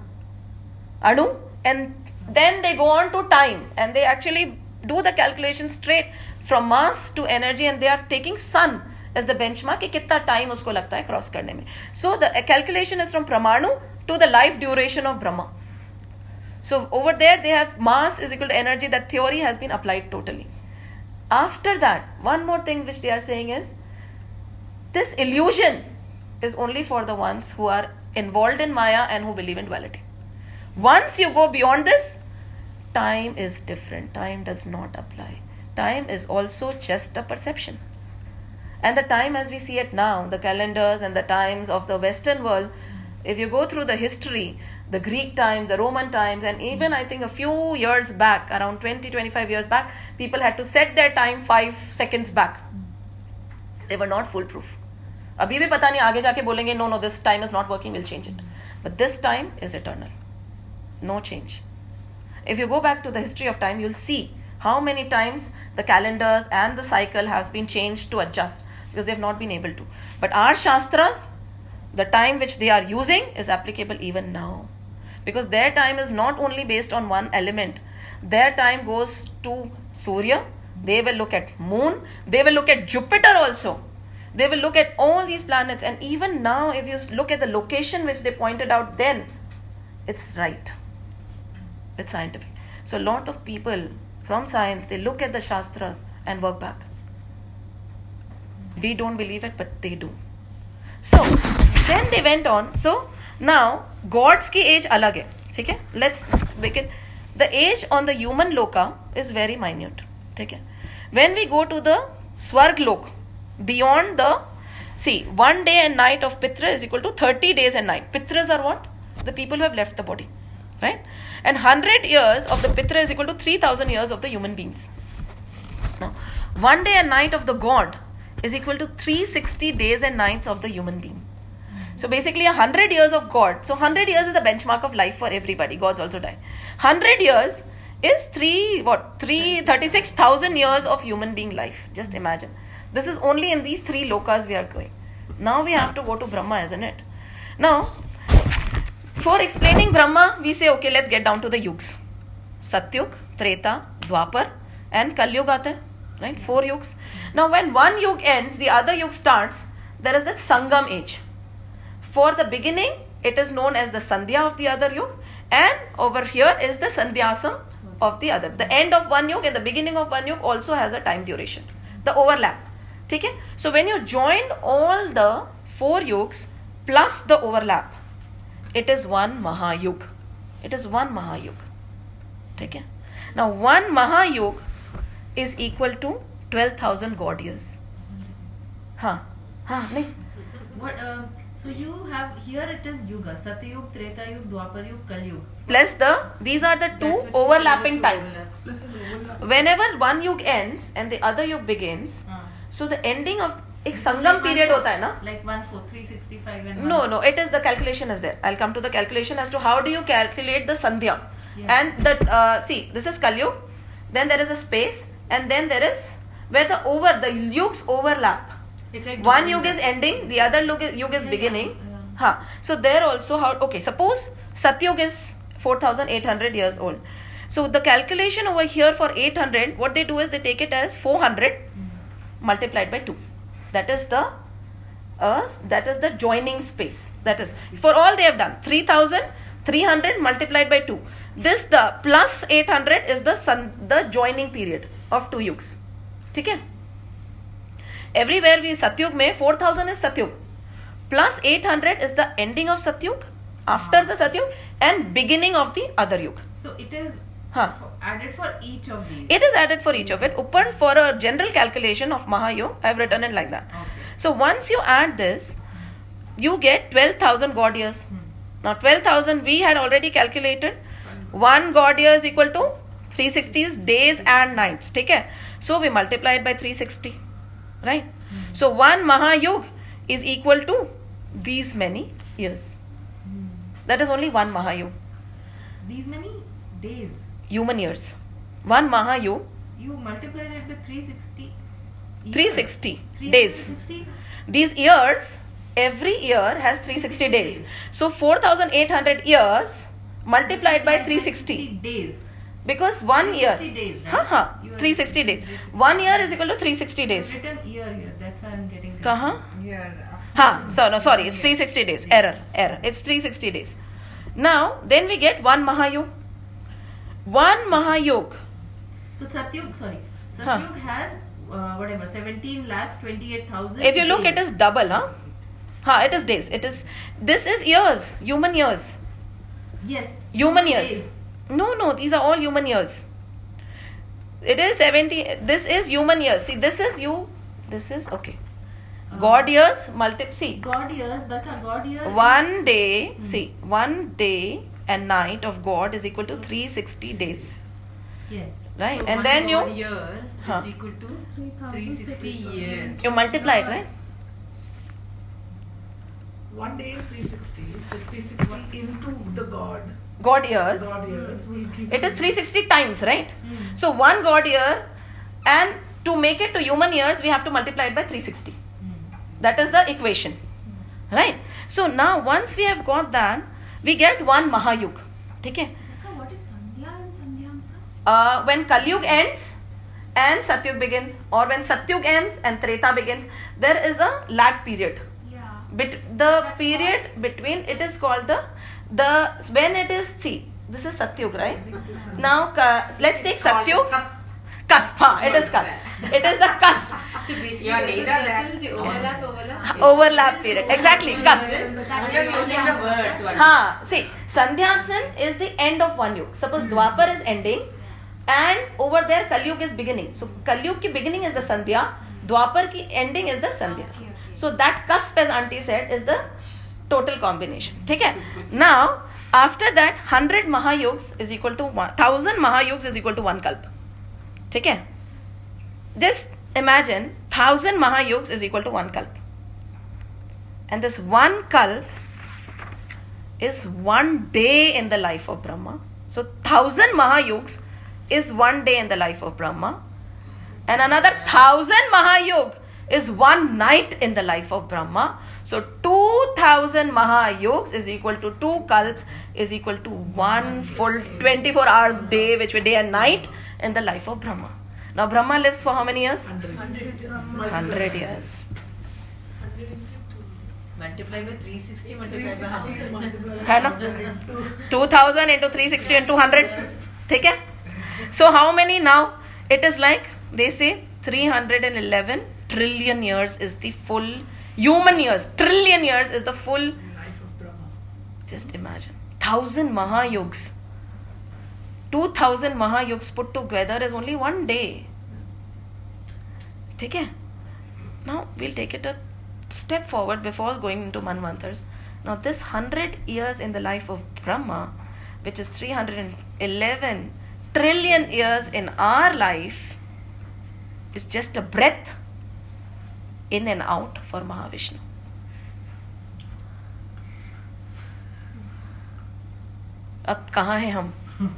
Anu, and then they go on to time and they actually do the calculation straight from mass to energy and they are taking sun as the benchmark कि कितना time उसको लगता है cross करने में. So the calculation is from Pramanu to the life duration of Brahma. So over there they have mass is equal to energy. That theory has been applied totally. After that, one more thing which they are saying is this illusion is only for the ones who are involved in Maya and who believe in duality. Once you go beyond this, time is different. Time does not apply. Time is also just a perception. And the time as we see it now, the calendars and the times of the Western world, if you go through the history, the Greek time, the Roman times, and even I think a few years back, around 20 25 years back, people had to set their time five seconds back. They were not foolproof. अभी भी पता नहीं आगे जाके बोलेंगे no no this time is not working will change it but this time is eternal no change if you go back to the history of time you'll see how many times the calendars and the cycle has been changed to adjust because they've not been able to. But our shastras the time which they are using is applicable even now. Because their time is not only based on one element. Their time goes to surya. They will look at moon. They will look at jupiter also. They will look at all these planets. And even now if you look at the location which they pointed out then it's right with scientific. So a lot of people from science they look at the shastras and work back. We don't believe it, but they do. So then they went on. So now gods ki age alag hai. Okay? Let's begin. The age on the human loka is very minute. Okay? When we go to the swarg lok, beyond the see one day and night of pitra is equal to 30 days and night. Pitras are what? The people who have left the body right and 100 years of the pitra is equal to 3000 years of the human beings now one day and night of the god is equal to 360 days and nights of the human being so basically, a hundred years of God. So hundred years is the benchmark of life for everybody. Gods also die. Hundred years is three what three thirty six thousand years of human being life. Just imagine. This is only in these three lokas we are going. Now we have to go to Brahma, isn't it? Now, for explaining Brahma, we say okay, let's get down to the yugs. Satyug, Treta, Dwapar, and Kalyuga. aate Right? Four yugs. Now, when one yug ends, the other yug starts. There is that Sangam age. For the beginning, it is known as the Sandhya of the other yug, and over here is the Sandhyasam of the other. The end of one yug and the beginning of one yug also has a time duration. The overlap. Okay? So when you join all the four yugs plus the overlap, it is one Mahayug. It is one Mahayug. Okay? Now one Mahayug is equal to 12,000 God years. Huh? Huh? nahi? What? Uh, so you have here it is Yuga, Satyug, Treta Yug, Dwapar Yug, Kal Yug. Plus the these are the two That's what she overlapping said, the two time. overlaps. Plus an overlap. Whenever one yug ends and the other yug begins, Uh, so the ending of एक like संगम one period four- होता है ना Like one four three sixty five and no one- no it is the calculation is there i'll come to the calculation as to how do you calculate the sandhya Yeah. and the uh, see this is kalyug then there is a space and then there is where the over the yugs overlap It's like one doing yug is this. ending the other yug is, yug is Yeah, beginning yeah, yeah. huh so there also how okay suppose satyug is 4800 years old so the calculation over here for 800 what they do is they take it as 400 multiplied by 2 that is the uh, that is the joining space that is for all they have done 3300 multiplied by 2 this the plus 800 is the sun the joining period of two yugs ठीक है everywhere we satyug mein 4000 is satyug plus 800 is the ending of satyug after the satyug and beginning of the other yug So it is Huh. for- added for each of these. it is added for each of it. Upar for a general calculation of mahayog i have written it like that. Okay. so once you add this you get 12000 god years. Hmm. Now 12000 we had already calculated. One god year is equal to 360 days and nights. Take care so we multiply it by 360 right? Hmm. So one mahayug is equal to these many years. Hmm. That is only one mahayug These many days human years. One mahayu. You multiply it by 360. 360, 360 days. 360? These years, every year has 360 days. So 4800 years multiplied by 360 days. Because one year. Days, right? huh. 360 days. One year is equal to 360 days. Written year here. That's why I'm getting. Kaha? Uh-huh. Year. Uh, ha, so no, sorry. It's 360 days. Error. Error. It's 360 days. Now, then we get one mahayu. One mahayug So Satyug, sorry, satyug Huh. Has uh, whatever 17 lakhs 28,000. if you look days. it is double huh huh it is days it is this is years human years yes human years days. no no these are all human years it is 70 this is human years see this is you this is okay god years multi see God years, but uh, God years. one day mm -hmm. see one day and night of god is equal to 360 days Yes. right So and one then you year Huh. is equal to 360 years. you multiply it right One day is 360. So 360 into the God. god years God years will give it is 360 times right Hmm. so one god year and to make it to human years we have to multiply it by 360 Hmm. that is the equation right so now once we have got that we get one Mahayug ठीक है? When Kalyug ends and Satyug begins और when Satyug end and Treta begins there is a lack period the period between it is called the when it is see this is Satyug right now let's take Satyug cusp huh, it is cusp it is the cusp So basically, You are neither circle, the overlap, overlap. overlap period exactly cusp You're using the word Ha, see, Sandhyapsan is the end of one yug. Suppose hmm. Dwapar is ending and over there Kalyug is beginning. So Kalyug ki beginning is the Sandhya, Dwapar ki ending is the Sandhyas. So that cusp as auntie said is the total combination. ठीक है? Now after that 100 Mahayugs is equal to 1000 Mahayugs is equal to one kalp. ठीक है just imagine thousand mahayugs is equal to one kalpa and this one kalpa is one day in the life of Brahma so thousand mahayugs is one day in the life of Brahma, and another thousand Mahayog is one night in the life of Brahma. So, 2000 Mahayogs is equal to two kalps, is equal to one full 24 hours day, which were day and night. in the life of Brahma. Now, Brahma lives for how many years? 100 years. Multiply by 360, multiply by how 360 multiplied है ना? by 100 2000 into 360 into 100 ठीक है so how many now it is like they say 311 trillion years is the full human years trillion years is the full life of Brahma. just imagine 1000 mahayugs Two thousand mahayugs put together is only one day ठीक है? Now we'll take it a step forward before going to manvantaras now this hundred years in the life of Brahma which is three hundred and eleven trillion years in our life is just a breath in and out for Mahavishnu अब कहा हैं हम? In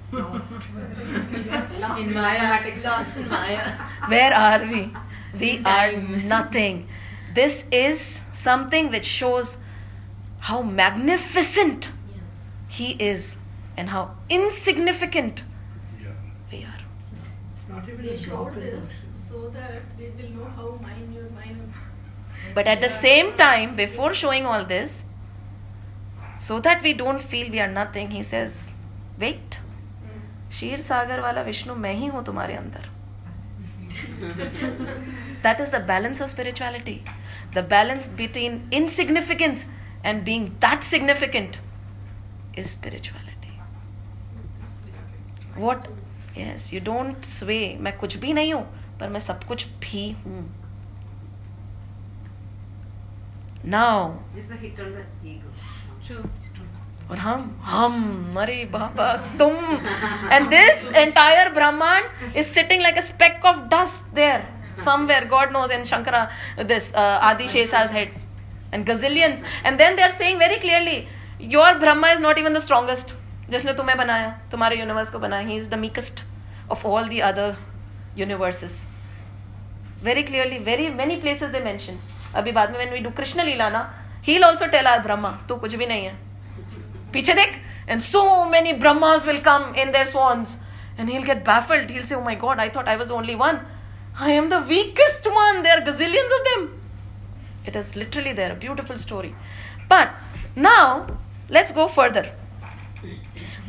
Maya, lost in Maya. Where are we? We are nothing. This is something which shows how magnificent He is and how insignificant we are. It's not even They showed this so that they will know how minor, minor. But at the same time, before showing all this, so that we don't feel we are nothing, He says, wait. शीर सागर वाला विष्णु मैं ही हूँ तुम्हारे अंदर। That is the balance of spirituality the balance between insignificance and being that significant is spirituality what yes you don't sway मैं कुछ भी नहीं हूँ पर मैं सब कुछ भी हूँ। नाउ इज़ दिट ऑन दू और हम हम मरे बाबा, तुम। And this entire brahmanda is sitting like a speck of dust there somewhere God knows in Shankara this Adi Shesha's head and gazillions and then they are saying very clearly your Brahma is not even the strongest जिसने तुम्हें बनाया, तुम्हारे universe को बनाया ही is the meekest of all the other universes very clearly very many places they mention अभी बाद में when we do Krishna leela ना ही will also tell our Brahma तू कुछ भी नहीं है. Piche. And so many Brahmas will come in their swans. And he'll get baffled. He'll say, Oh my god, I thought I was only one. I am the weakest one. There are gazillions of them. It is literally there, beautiful story. But now, let's go further.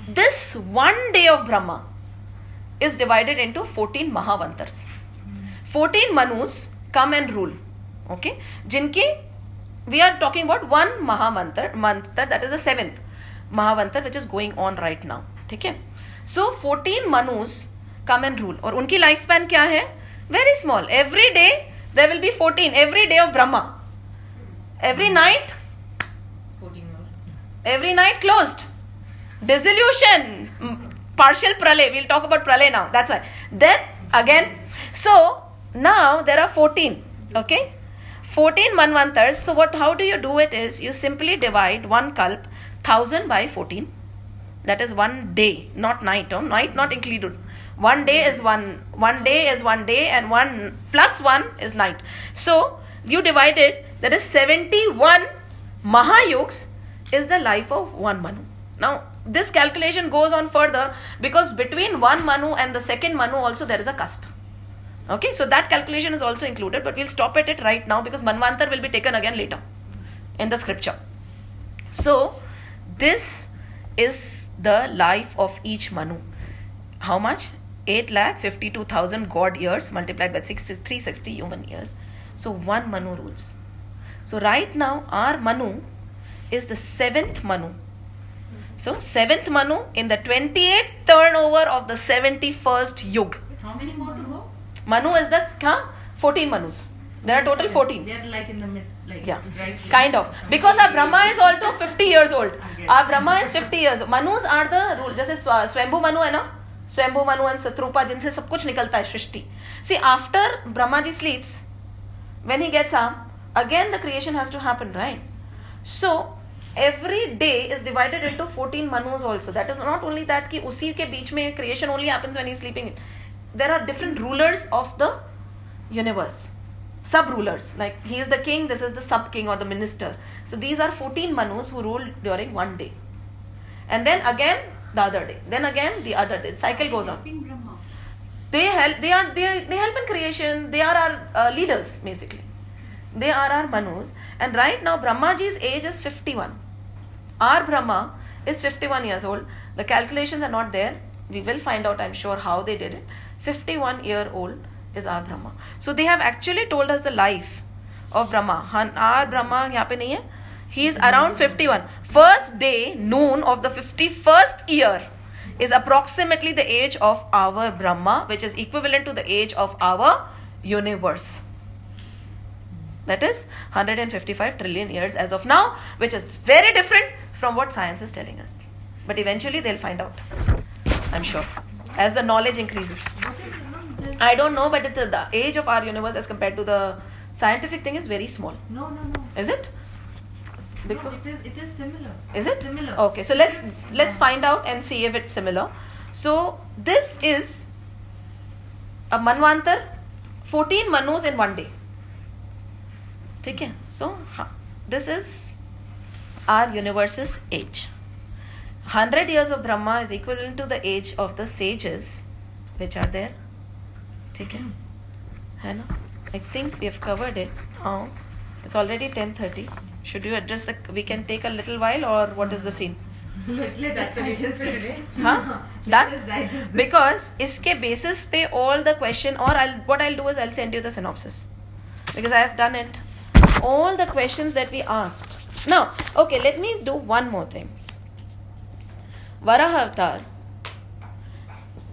This one day of Brahma is divided into 14 Mahavantars. 14 Manus come and rule. Okay? jinke we are talking about one Mahavantar. mantar, that is the seventh. महावंतर which is going on right now ठीक है so fourteen Manuj come and rule और उनकी life span क्या है very small every day there will be fourteen every day of Brahma every night every night close dissolution partial pralay we'll talk about pralay now that's why then again so now there are 14 okay 14 manvantars so what how do you do it is you simply divide one kalp 1000 by 14 that is one day not night oh, night not included. One day is one one day is one day and one plus one is night. So you divide it that is 71 mahayugs is the life of one manu. Now this calculation goes on further because between one manu and the second manu also there is a cusp. Okay so that calculation is also included but we'll stop at it right now because manvantar will be taken again later in the scripture. So this is the life of each manu. How much? 8 lakh 52000 god years multiplied by 60, 360 human years. So one manu rules. So right now our manu is the seventh manu. So seventh manu in the 28th turnover of the 71st yug. How many more to go? manu is the huh? 14 manus there are total 14 They're like in the mid, like yeah right. kind of because our brahma is also 50 years old our brahma is 50 years manus are the rule जैसे स्व- स्वयंभू मनु है ना स्वयंभू Manu and Shatrupa जिनसे सब कुछ निकलता है सृष्टि सी after Brahma ji sleeps when he gets up again the creation has to happen right so every day is divided into 14 manus also that is not only that कि उसी के बीच में creation only happens when he is sleeping there are different rulers of the universe sub rulers like he is the king this is the sub king or the minister. So these are 14 manus who rule during one day. And then again the other day. Then again the other day. Cycle goes on. They help they are they, they help in creation. They are our uh, leaders basically. They are our manus. And right now brahmaji's age is 51 our brahma is 51 years old. The calculations are not there. We will find out i'm sure how they did it. 51 year old is our brahma. So they have actually told us the life of brahma. Our brahma nahi hai he is around 51 first day noon of the 51st year is approximately the age of our brahma which is equivalent to the age of our universe. That is 155 trillion years as of now which is very different from what science is telling us. But eventually they'll find out. I'm sure. As the knowledge increases i don't know but it's, uh, the age of our universe as compared to the scientific thing is very small No, no, no. is it No, because it is. It is similar. is it similar? okay so let's let's find out and see if it's similar so this is a manvantar 14 manus in one day ठीक है so ha- this is our universe's age 100 years of brahma is equivalent to the age of the sages which are there ठीक है? है ना? I think we have covered it हाँ. It's already ten thirty should you address the we can take a little while or what is the scene? Because इसके basis पे all the question और what I do is I send you the because I have done it all the question that we asked ना okay let me do one more thing Varaha avatar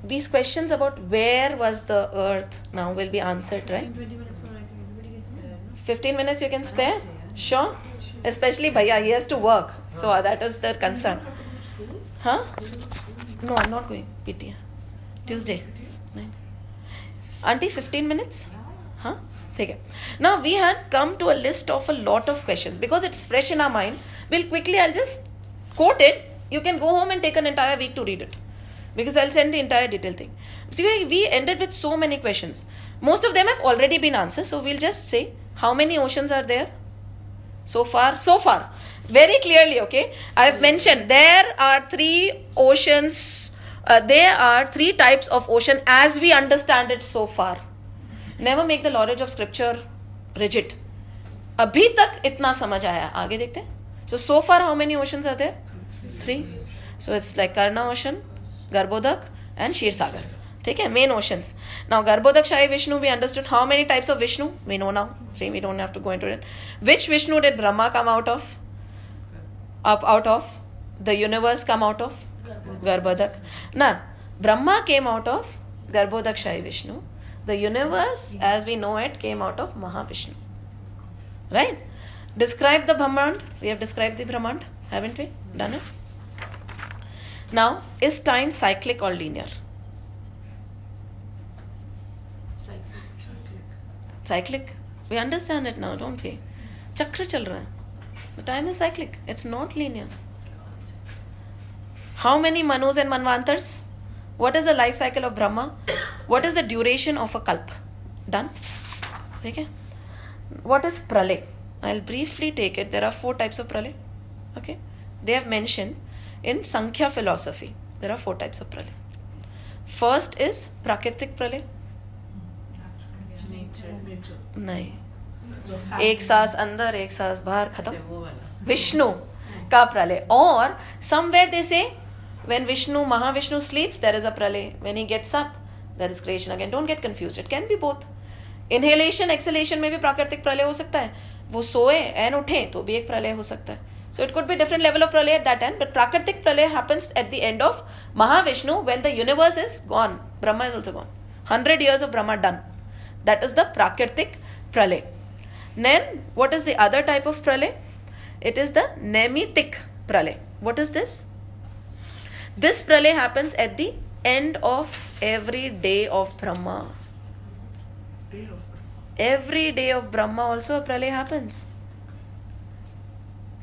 these questions about where was the earth now will be answered right? 20 minutes more, I think everybody gets there. no? 15 minutes you can spare? sure. Especially bhaiya he has to work. So that is their concern. Huh? No i'm not going pta tuesday. Auntie 15 minutes? Huh? Take it. Now we had come to a list of a lot of questions. Because it's fresh in our mind we'll quickly i'll just quote it. you can go home and take an entire week to read it Because I'll send the entire detailed thing. See, we ended with so many questions. Most of them have already been answered, so we'll just say how many oceans are there so far. So far, very clearly, okay. I have mentioned there are three oceans. Uh, there are three types of ocean as we understand it so far. Never make the knowledge of scripture rigid. अभी तक इतना समझ आया आगे देखते हैं so so far how many oceans are there three so it's like Karana ocean Garbhodaka and Ksheer Sagar ठीक है? Main oceans now Garbhodaka shayi Vishnu be understood how many types of Vishnu we know now see we don't have to go into it which Vishnu did Brahma come out of up out of the universe come out of Garbhodaka ना Brahma came out of Garbhodaka shayi Vishnu the universe as we know it came out of Mahavishnu right describe the brahmanda we have describe the brahmanda haven't we done it Now, is time cyclic or linear? Cyclic. We understand it now, don't we? Chakra chal raha. The time is cyclic. It's not linear. How many manus and manvantars? What is the life cycle of Brahma? What is the duration of a kalp? Done? Okay. What is pralay? I'll briefly take it. There are four types of pralay. Okay. They have mentioned in Sankhya philosophy there are four types of pralaya first is prakritik pralaya नहीं एक सास अंदर एक सास बाहर खत्म विष्णु का प्रलय और somewhere they say when Vishnu Mahavishnu sleeps there is a pralaya when he gets up there is creation again don't get confuse it can be both inhalation exhalation में भी प्राकृतिक प्रलय हो सकता है। वो सोए एन उठे तो भी एक प्रलय हो सकता है। So it could be different level of pralay at that end, but Prakritik pralay happens at the end of Mahavishnu when the universe is gone. Brahma is also gone. 100 years of Brahma done. That is the Prakritik pralay. Then what is the other type of pralay? It is the Nemitik pralay. What is this? This pralay happens at the end of every day of Brahma. Day of Brahma. Every day of Brahma also a pralay happens.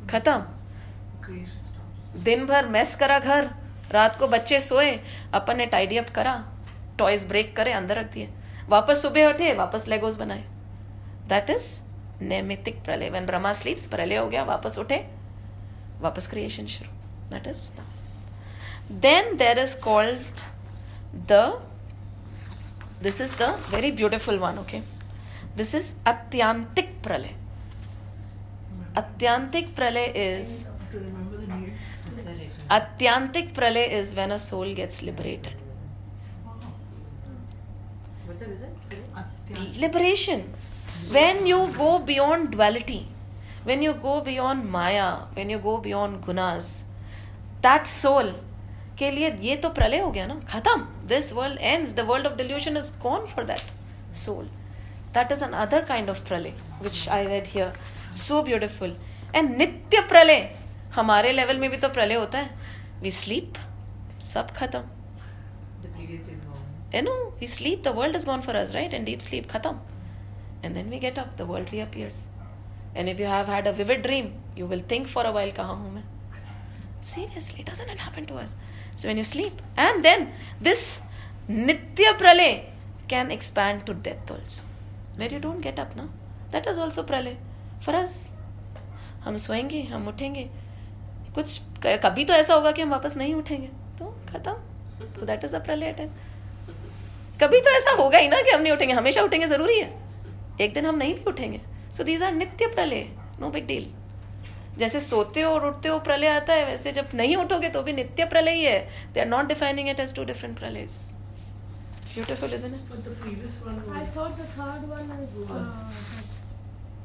खत्म। दिन भर mess करा घर, रात को बच्चे सोए, अपन ने टाइडी अप करा टॉयज ब्रेक करे, अंदर रख दिए। वापस सुबह उठे, वापस लेगोस बनाए। दैट इज़ नैमितिक प्रलय। व्हेन ब्रह्मा स्लीप्स प्रलय हो गया, वापस उठे, वापस क्रिएशन शुरू। That is then there is called the this is the very beautiful one okay this is atyantik pralaya. Atyantik pralaya is atyantik pralaya is when a soul gets liberated liberation when you go beyond duality when you go beyond maya when you go beyond gunas that soul के लिए ये तो प्रलय हो गया ना खत्म. This world and the world of delusion is gone for that soul that is another kind of pralaya which I read here so beautiful and nitya pralaya हमारे लेवल में भी तो प्रलय होता है वी स्लीप सब खत्म you know we sleep the world is gone for us right and deep sleep खत्म and then we get up the world reappears and if you have had a vivid dream you will think for a while कहाँ हूँ मैं seriously it happen to us. So when you sleep and then this nitya pralay can expand to death also. Where you don't get up now that was also pralay. Us. हम सोएँगे हम उठेंगे। कुछ कभी तो ऐसा होगा कि हम वापस नहीं उठेंगे। तो खत्म। तो दैट इज़ अ प्रलय टाइम कभी तो ऐसा होगा ही ना कि हम नहीं उठेंगे। हमेशा उठेंगे ज़रूरी है। एक दिन हम नहीं भी उठेंगे। सो दीज आर नित्य प्रलय नो बिग डील जैसे सोते हो और उठते हो प्रलय आता है वैसे जब नहीं उठोगे तो भी नित्य प्रलय ही है। They are not defining it as two different pralaya beautiful is it But the previous one was. I thought the third one is. Uh,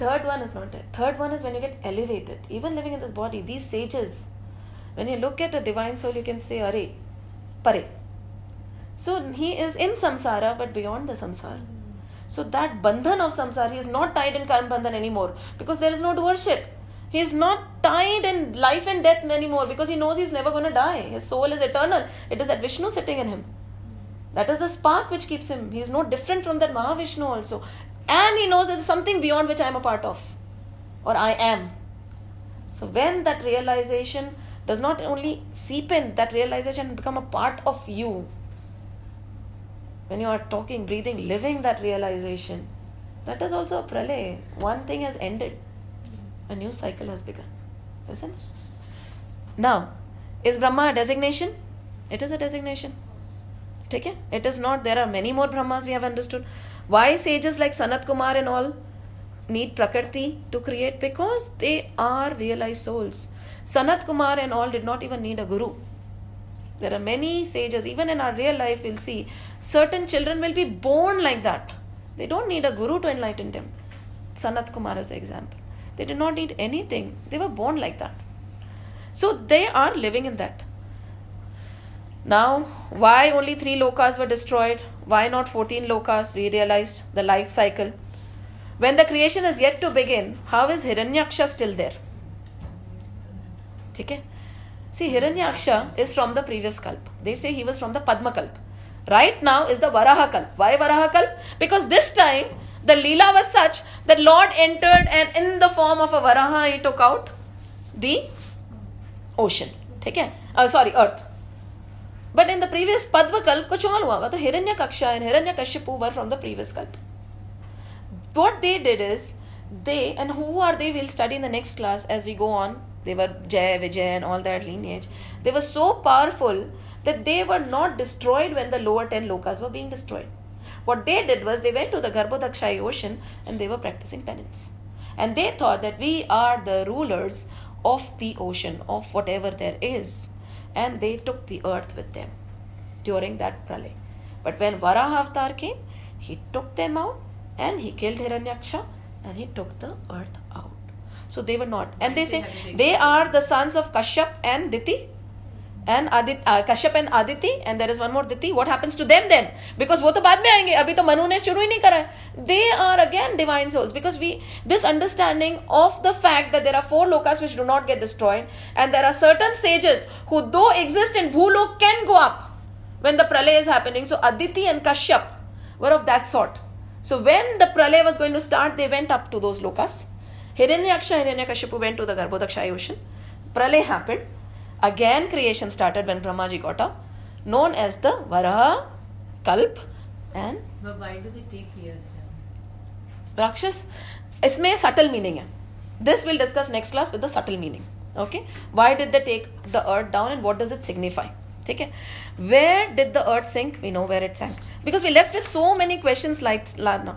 Third one is not there. Third one is when you get elevated. Even living in this body, these sages, when you look at a divine soul, you can say, Are, Pare. So he is in samsara, but beyond the samsara. So that bandhan of samsara, he is not tied in karma bandhan anymore because there is no worship. He is not tied in life and death anymore because he knows he is never going to die. His soul is eternal. It is that Vishnu sitting in him. That is the spark which keeps him. He is no different from that Mahavishnu also. And he knows there is something beyond which I am a part of. Or I am. So when that realization does not only seep in that realization become a part of you. When you are talking, breathing, living that realization, that is also a pralay. One thing has ended, a new cycle has begun. Isn't it? Now, is Brahma a designation? It is a designation. Take it? It is not. There are many more Brahmas we have understood. Why sages like Sanat Kumar and all need Prakriti to create? Because they are realized souls. Sanat Kumar and all did not even need a guru. There are many sages, even in our real life, we'll see certain children will be born like that. They don't need a guru to enlighten them. Sanat Kumar is the example. They did not need anything, they were born like that. So they are living in that. Now, why only three lokas were destroyed? Why not 14 lokas? We realized the life cycle. When the creation is yet to begin, how is Hiranyaksha still there? Okay? See, Hiranyaksha is from the previous kalp. They say he was from the Padma kalp. Right now is the Varaha kalp. Why Varaha kalp? Because this time the Leela was such that Lord entered and in the form of a Varaha he took out the ocean. Okay? Uh, sorry, earth. But in the previous Padma Kalp, kuch aur Hiranya Kaksha and Hiranya Kashyapu were from the previous Kalp. What they did is, they, and who are they, we'll study in the next class as we go on. They were Jay, Vijay, and all that lineage. They were so powerful that they were not destroyed when the lower 10 lokas were being destroyed. What they did was they went to the Garbhodakshai ocean and they were practicing penance. And they thought that we are the rulers of the ocean, of whatever there is. And they took the earth with them during that pralay. But when Varaha Avatar came, he took them out and he killed Hiranyaksha and he took the earth out. So they were not. And they say they are the sons of Kashyap and Diti and Adit, uh, Kashyap and Aditi, and there is one more Diti. What happens to them then? Because both baad mein aayenge. Abhi to Manu ne shuru hi nahi kara. They are again divine souls. Because we this understanding of the fact that there are four lokas which do not get destroyed, and there are certain sages who though exist in Bhulok can go up when the pralay is happening. So Aditi and Kashyap were of that sort. So when the pralay was going to start, they went up to those lokas. Hiranyaksha and Hiranyakashipu went to the Garbhodakshai ocean. Pralay happened again creation started when Brahmaji got up, known as the Varaha, Kalp, and But why do they take years? Rakshas. इसमें subtle meaning है this we'll discuss next class with the subtle meaning okay why did they take the earth down and what does it signify ठीक है where did the earth sink we know where it sank because we left with so many questions like now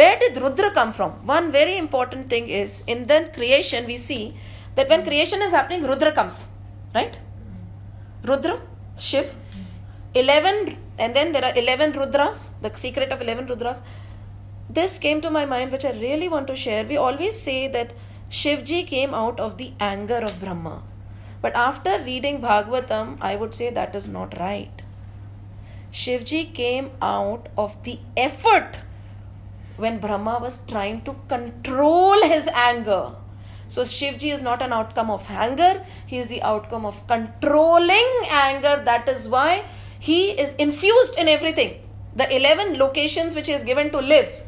where did rudra come from one very important thing is in the creation we see that when creation is happening rudra comes right? Rudra shiv? 11 and then there are 11 rudras the secret of 11 rudras. This came to my mind which i really want to share. We always say that shivji came out of the anger of brahma. But after reading bhagavatam i would say that is not right. Shivji came out of the effort when brahma was trying to control his anger so Shivji is not an outcome of anger, he is the outcome of controlling anger. That is why he is infused in everything. The 11 locations which he is given to live.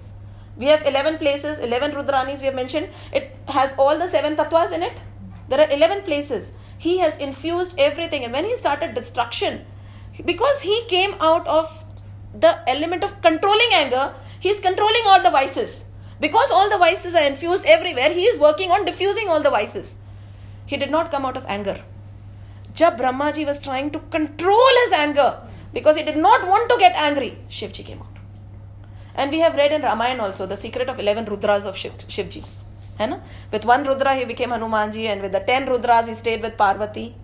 We have 11 places, 11 Rudranis we have mentioned. It has all the seven tattvas in it. There are 11 places. He has infused everything. And when he started destruction, because he came out of the element of controlling anger, he is controlling all the vices. Because all the vices are infused everywhere, he is working on diffusing all the vices. He did not come out of anger. Jab Brahmaji was trying to control his anger because he did not want to get angry, Shivji came out. And we have read in Ramayana also the secret of 11 Rudras of Shiv, Shivji. Hai With one Rudra he became Hanumanji and with the 10 Rudras he stayed with Parvati.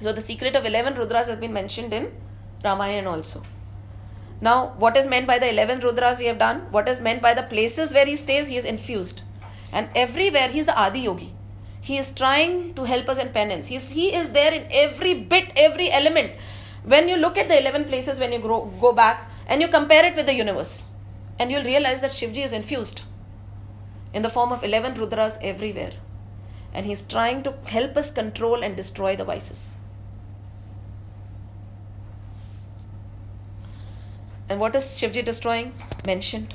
So the secret of 11 Rudras has been mentioned in Ramayana also. Now, what is meant by the 11 Rudras we have done? What is meant by the places where he stays? He is infused. And everywhere he is the Adi Yogi. He is trying to help us in penance. He is, he is there in every bit, every element. When you look at the 11 places, when you grow, go back and you compare it with the universe, and you'll realize that Shivji is infused in the form of 11 Rudras everywhere. And he's trying to help us control and destroy the vices. And what is Shivji destroying? Mentioned.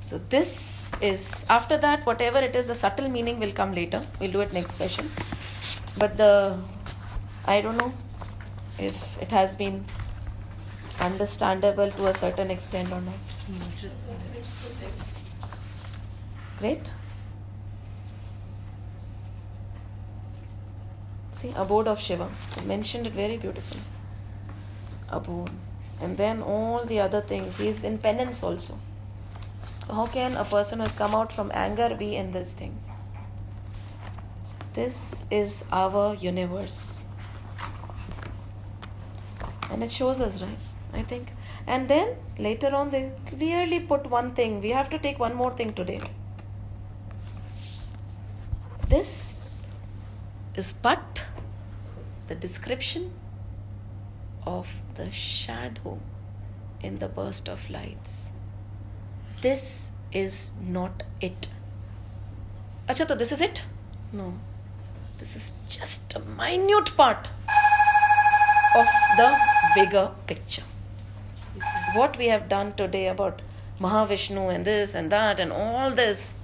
So this is after that, whatever it is, the subtle meaning will come later. We'll do it next session. but the I don't know if it has been understandable to a certain extent or not. Great. See, abode of Shiva. I mentioned it very beautifully. Abode. And then all the other things. He is in penance also. So, how can a person who has come out from anger be in these things? So, this is our universe. And it shows us, right? I think. And then later on, they clearly put one thing. We have to take one more thing today. This is but the description of the shadow in the burst of lights. This is not it. Acha, so this is it? No. This is just a minute part of the bigger picture. What we have done today about Mahavishnu and this and that and all this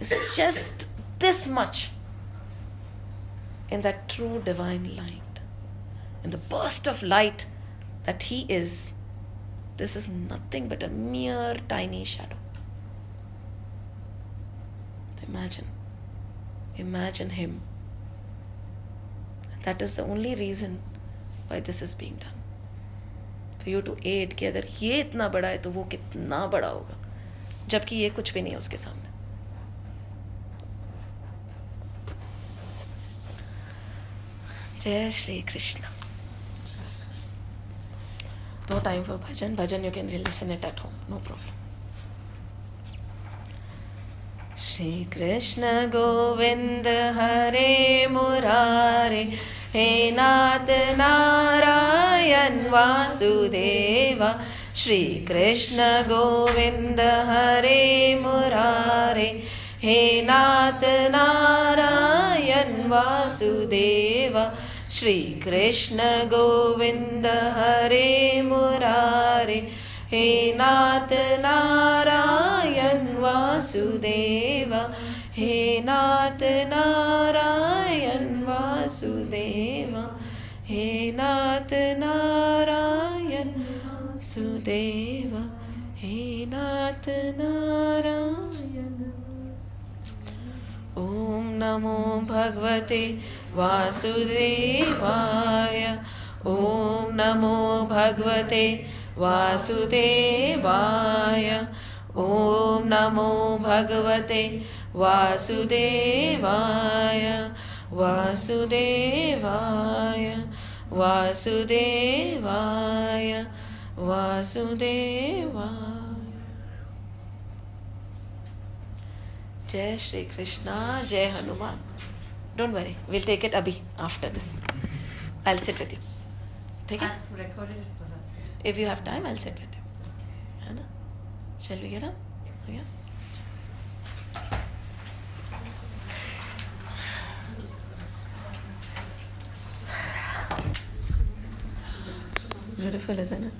is just this much in that true divine light. In the burst of light that He is, this is nothing but a mere tiny shadow. Imagine, imagine Him. That is the only reason why this is being done. For you to aid कि अगर ये इतना बड़ा है तो वो कितना बड़ा होगा जबकि ये कुछ भी नहीं है उसके सामने जय Shri Krishna no time for bhajan bhajan you can listen it at home no problem Shri Krishna Govind हरे मुरारे हे नाथ नारायण वासुदेवा श्री कृष्ण गोविंद हरे मुरारे हे नाथ नारायण वासुदेवा श्री कृष्ण गोविंद हरे मुरारे हे नाथ नारायण वासुदेवा हे नाथ नारायण वासुदेवा हे नाथ नारायण वासुदेवा हे नाथ नारायण ॐ नमो भगवते वासुदेवाय। ॐ नमो भगवते वासुदेवाय। ॐ नमो भगवते वासुदेवाय। वासुदेवाय। वासुदेवाय। वासुदेवाय। जय श्री कृष्णा, जय Hanuman. Don't worry, we'll take it Abhi after this. I'll sit with you. Take it? I've recorded it for us. If you have time, I'll sit with you. Anna, shall we get up? Oh, yeah. Beautiful, isn't it?